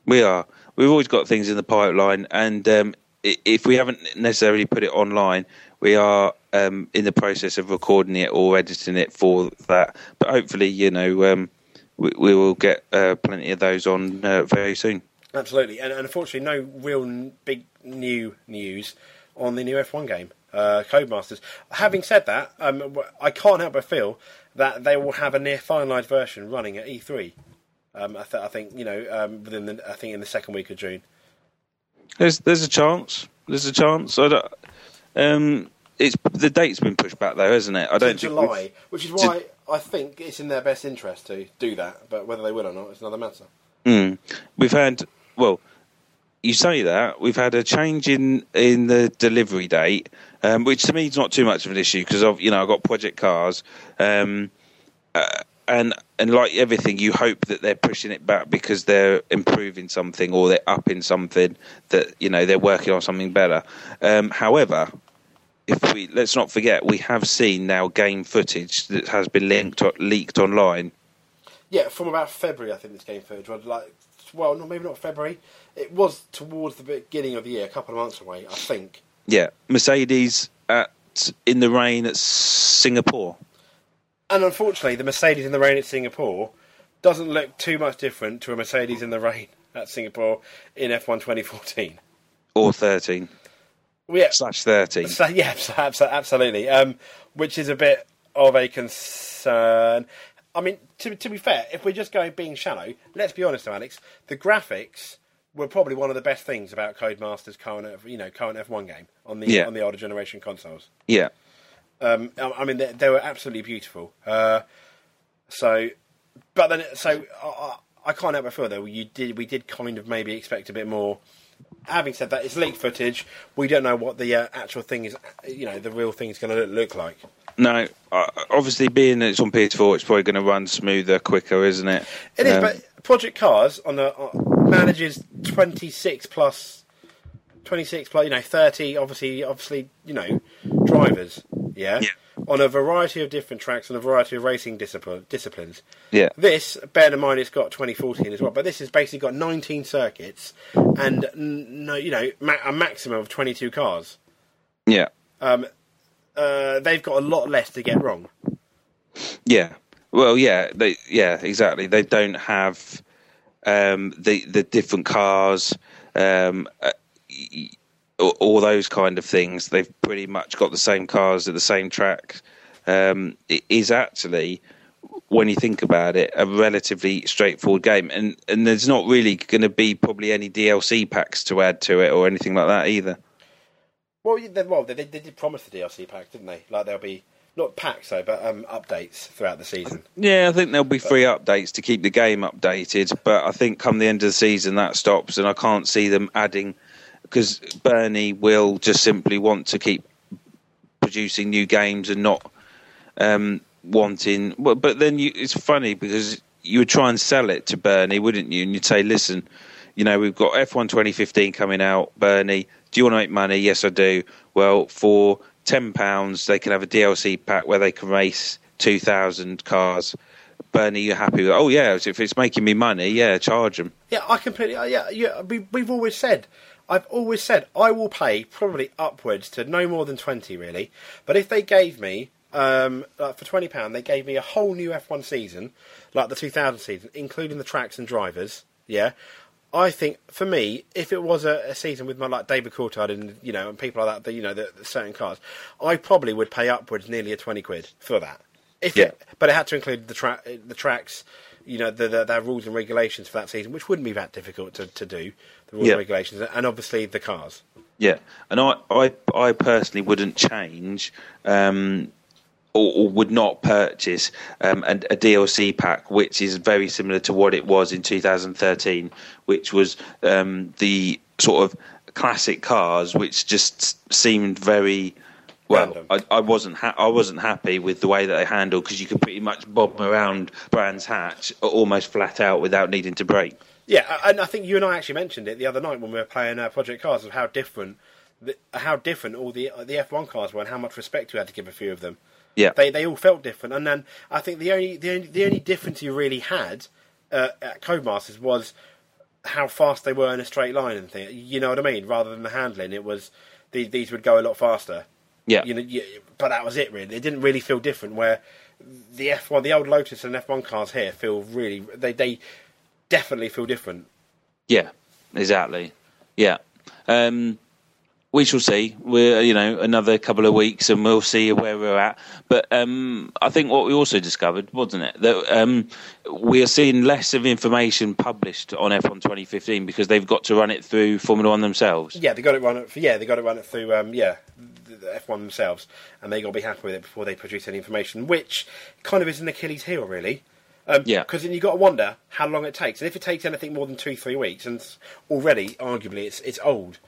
We are. We've always got things in the pipeline, and um, if we haven't necessarily put it online, we are um, in the process of recording it or editing it for that. But hopefully, you know, um, we, we will get uh, plenty of those on uh, very soon. Absolutely, and, and unfortunately, no real n- big new news on the new F1 game, uh, Codemasters. Having said that, um, I can't help but feel that they will have a near finalised version running at E3. Um, I, th- I think you know um, within the, I think in the second week of June. There's there's a chance. There's a chance. I don't, um, it's the date's been pushed back though, hasn't it? I don't think July, which is why I think it's in their best interest to do that. But whether they will or not it's another matter. Mm. We've had well, you say that we've had a change in in the delivery date, um, which to me is not too much of an issue because I've you know I've got project cars, um, uh, and and like everything, you hope that they're pushing it back because they're improving something or they're upping something that you know they're working on something better. Um, however. If we let's not forget, we have seen now game footage that has been linked, leaked online Yeah, from about February, I think this game footage was like, well, not maybe not February. It was towards the beginning of the year, a couple of months away, I think. Yeah, Mercedes at in the rain at Singapore. And unfortunately, the Mercedes in the rain at Singapore doesn't look too much different to a Mercedes in the rain at Singapore in F1 2014. Or 13 Well, yeah, slash 13. so, yeah, abso- abso- absolutely. Um, which is a bit of a concern. I mean, to, to be fair, if we're just going being shallow, let's be honest, though, Alex. The graphics were probably one of the best things about Codemasters' current, you know, current F1 game on the Yeah. on the older generation consoles. Yeah, Um, I I mean, they, they were absolutely beautiful. Uh, so, but then, so I, I, I can't help but feel though you did we did kind of maybe expect a bit more. Having said that, it's leaked footage. We don't know what the uh, actual thing is. You know, the real thing is going to look, look like. no. Uh, obviously, being that it's on PS4, it's probably going to run smoother, quicker, isn't it? It is, Um, but Project Cars on the uh, manages twenty six plus, twenty six plus, you know, thirty. Obviously, obviously, you know, drivers. Yeah? Yeah. On a variety of different tracks and a variety of racing discipline, disciplines. yeah, This, bear in mind, it's got 2014 as well, but this has basically got 19 circuits and no, you know, ma- a maximum of 22 cars. yeah, Um, uh, they've got a lot less to get wrong. yeah. Well, yeah, they, yeah, exactly. They don't have um, the the different cars, um, uh, y- all, those kind of things. They've pretty much got the same cars at the same track. Um, it is actually, when you think about it, a relatively straightforward game, and and there's not really going to be probably any DLC packs to add to it or anything like that either. Well, they, well, they, they did promise the DLC pack, didn't they? Like there'll be not packs though, but um, updates throughout the season. Yeah, I think there'll be free updates to keep the game updated, but I think come the end of the season that stops, and I can't see them adding because Bernie will just simply want to keep producing new games and not um, wanting. Well, but then you, it's funny because you would try and sell it to Bernie, wouldn't you? And you'd say, "Listen, you know, we've got F1 2015 coming out, Bernie. Do you want to make money? Yes, I do. Well, for ten pounds, they can have a DLC pack where they can race two thousand cars. Bernie, you're happy with? Oh yeah, if it's making me money, yeah, charge them. Yeah, I completely. uh, Yeah, yeah. We, we've always said. I've always said I will pay probably upwards to no more than twenty, really. But if they gave me um, like for twenty pound, they gave me a whole new F one season, like the two thousand season, including the tracks and drivers. Yeah, I think for me, if it was a, a season with my like David Coulthard and you know and people like that, the, you know, the, the certain cars, I probably would pay upwards nearly a twenty quid for that. If Yeah. it, but it had to include the tra- the tracks, you know, the, the, their rules and regulations for that season, which wouldn't be that difficult to, to do. The rules Yeah. and regulations, and obviously the cars. Yeah, and I, I, I personally wouldn't change, um, or, or would not purchase um, a, a DLC pack, which is very similar to what it was in 2013, which was um, the sort of classic cars, which just seemed very. Well, I, I wasn't ha- I wasn't happy with the way that they handled because you could pretty much bob around Brands Hatch almost flat out without needing to brake. Yeah, and I think you and I actually mentioned it the other night when we were playing uh, Project Cars of how different, the, how different all the the F1 cars were, and how much respect you had to give a few of them. Yeah, They they all felt different, and then I think the only the only the only difference you really had uh, at Codemasters was how fast they were in a straight line and thing. You know what I mean? Rather than the handling, it was these these would go a lot faster. Yeah, You know, you, but that was it. Really, it didn't really feel different. Where the F1, the old Lotus and F1 cars here feel really they they definitely feel different. Yeah, exactly. Yeah. Um, we shall see. We're you know another couple of weeks, and we'll see where we're at. But um, I think what we also discovered, wasn't it, that um, we are seeing less of information published on F1 2015 because they've got to run it through Formula One themselves. Yeah, they got it run it. Yeah, they got it run it through. Um, yeah, F1 themselves, and they got to be happy with it before they produce any information, which kind of is an Achilles heel, really. Um, Yeah. Because then you've got to wonder how long it takes, and if it takes anything more than two, three weeks, and already, arguably, it's it's old.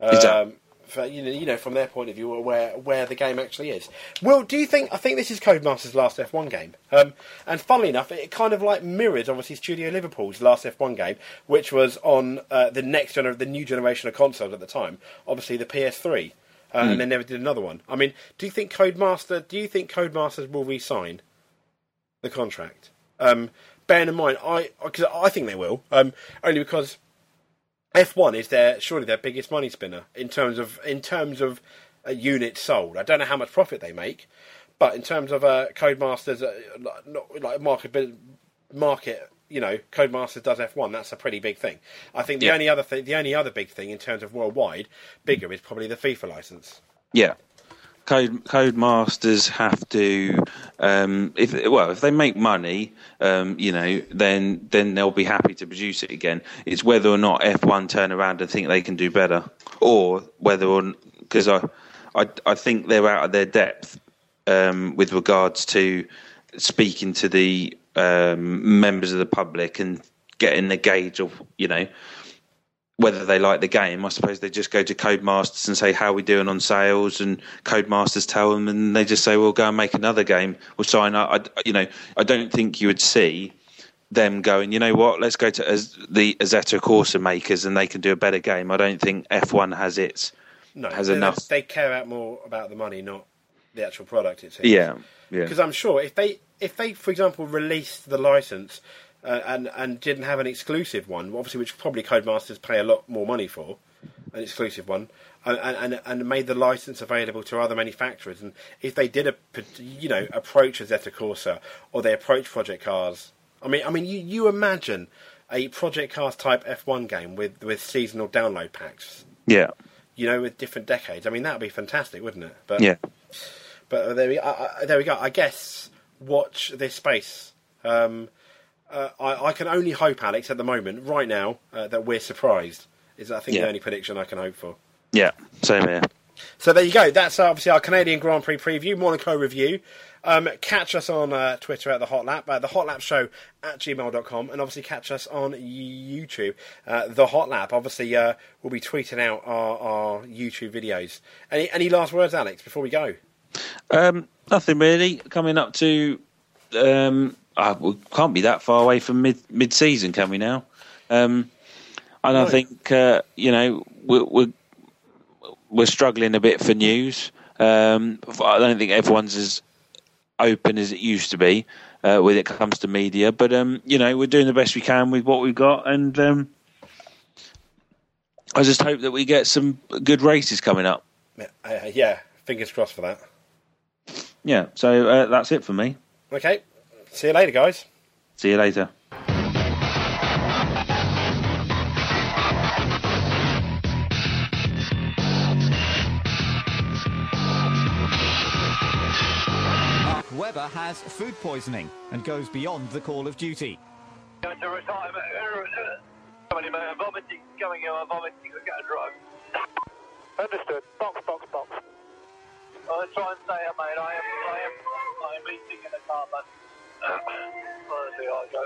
Exactly. Um, for, you know, you know, from their point of view, where where the game actually is. Well, do you think? I think this is Codemasters' last F1 game. Um, and funnily enough, it kind of like mirrors obviously Studio Liverpool's last F1 game, which was on uh, the next gener- the new generation of consoles at the time, obviously the PS3, uh, and they never did another one. I mean, do you think Codemaster? Do you think Codemasters will re-sign the contract? Um, bearing in mind, I because I think they will, um, only because F1 is their surely their biggest money spinner in terms of in terms of uh, units sold. I don't know how much profit they make, but in terms of uh, Codemasters, uh, not, like market market, you know, Codemasters does F1. That's a pretty big thing. I think the Yeah. only other thing, the only other big thing in terms of worldwide, bigger is probably the FIFA license. Yeah. Code Codemasters have to, um, if well, if they make money, um, you know, then then they'll be happy to produce it again. It's whether or not F1 turn around and think they can do better, or whether or because I, I I think they're out of their depth um, with regards to speaking to the um, members of the public and getting the gauge of you know whether they like the game. I suppose they just go to Codemasters and say how are we doing on sales, and Codemasters tell them, and they just say, "Well, go and make another game." We'll sign up. I, you know, I don't think you would see them going. You know what? Let's go to Az- the Assetto Corsa makers, and they can do a better game. I don't think F1 has its No, has enough. They care out more about the money, not the actual product. It seems. Yeah, yeah. Because I'm sure if they, if they, for example, released the license uh, and and didn't have an exclusive one, obviously, which probably Codemasters pay a lot more money for, an exclusive one, and and, and made the license available to other manufacturers, and if they did a, you know, approach Assetto Corsa or they approach Project Cars, I mean, I mean, you you imagine a Project Cars type F1 game with with seasonal download packs, yeah, you know, with different decades. I mean, that would be fantastic, wouldn't it? But yeah. But there we, uh, uh, there we go. I guess watch this space. Um, uh, I, I can only hope, Alex, at the moment, right now, uh, that we're surprised. Is I think Yeah. the only prediction I can hope for. Yeah, same here. So there you go. That's uh, obviously our Canadian Grand Prix preview, Monaco review. Um, catch us on uh, Twitter at the Hot Lap, uh, the Hot Lap Show at gmail.com, and obviously catch us on YouTube, uh, the Hot Lap. Obviously, uh, we'll be tweeting out our, our YouTube videos. Any any last words, Alex, before we go? Um, nothing really. Coming up to, um, uh, we can't be that far away from mid mid season, can we now? Um, and I think uh, you know we're, we're we're struggling a bit for news. Um, I don't think everyone's as open as it used to be uh, when it comes to media, but um, you know we're doing the best we can with what we've got, and um, I just hope that we get some good races coming up. Uh, yeah, fingers crossed for that. Yeah, so uh, that's it for me. Okay, see you later, guys. See you later. Mark Webber has food poisoning and goes beyond the call of duty. Going to retirement. Somebody mate, I'm vomiting, coming here, I'm vomiting, I get a drug. Understood. Box, box, box. I'll try and stay up, mate. I am, I am, I am eating in the car, but honestly, I go.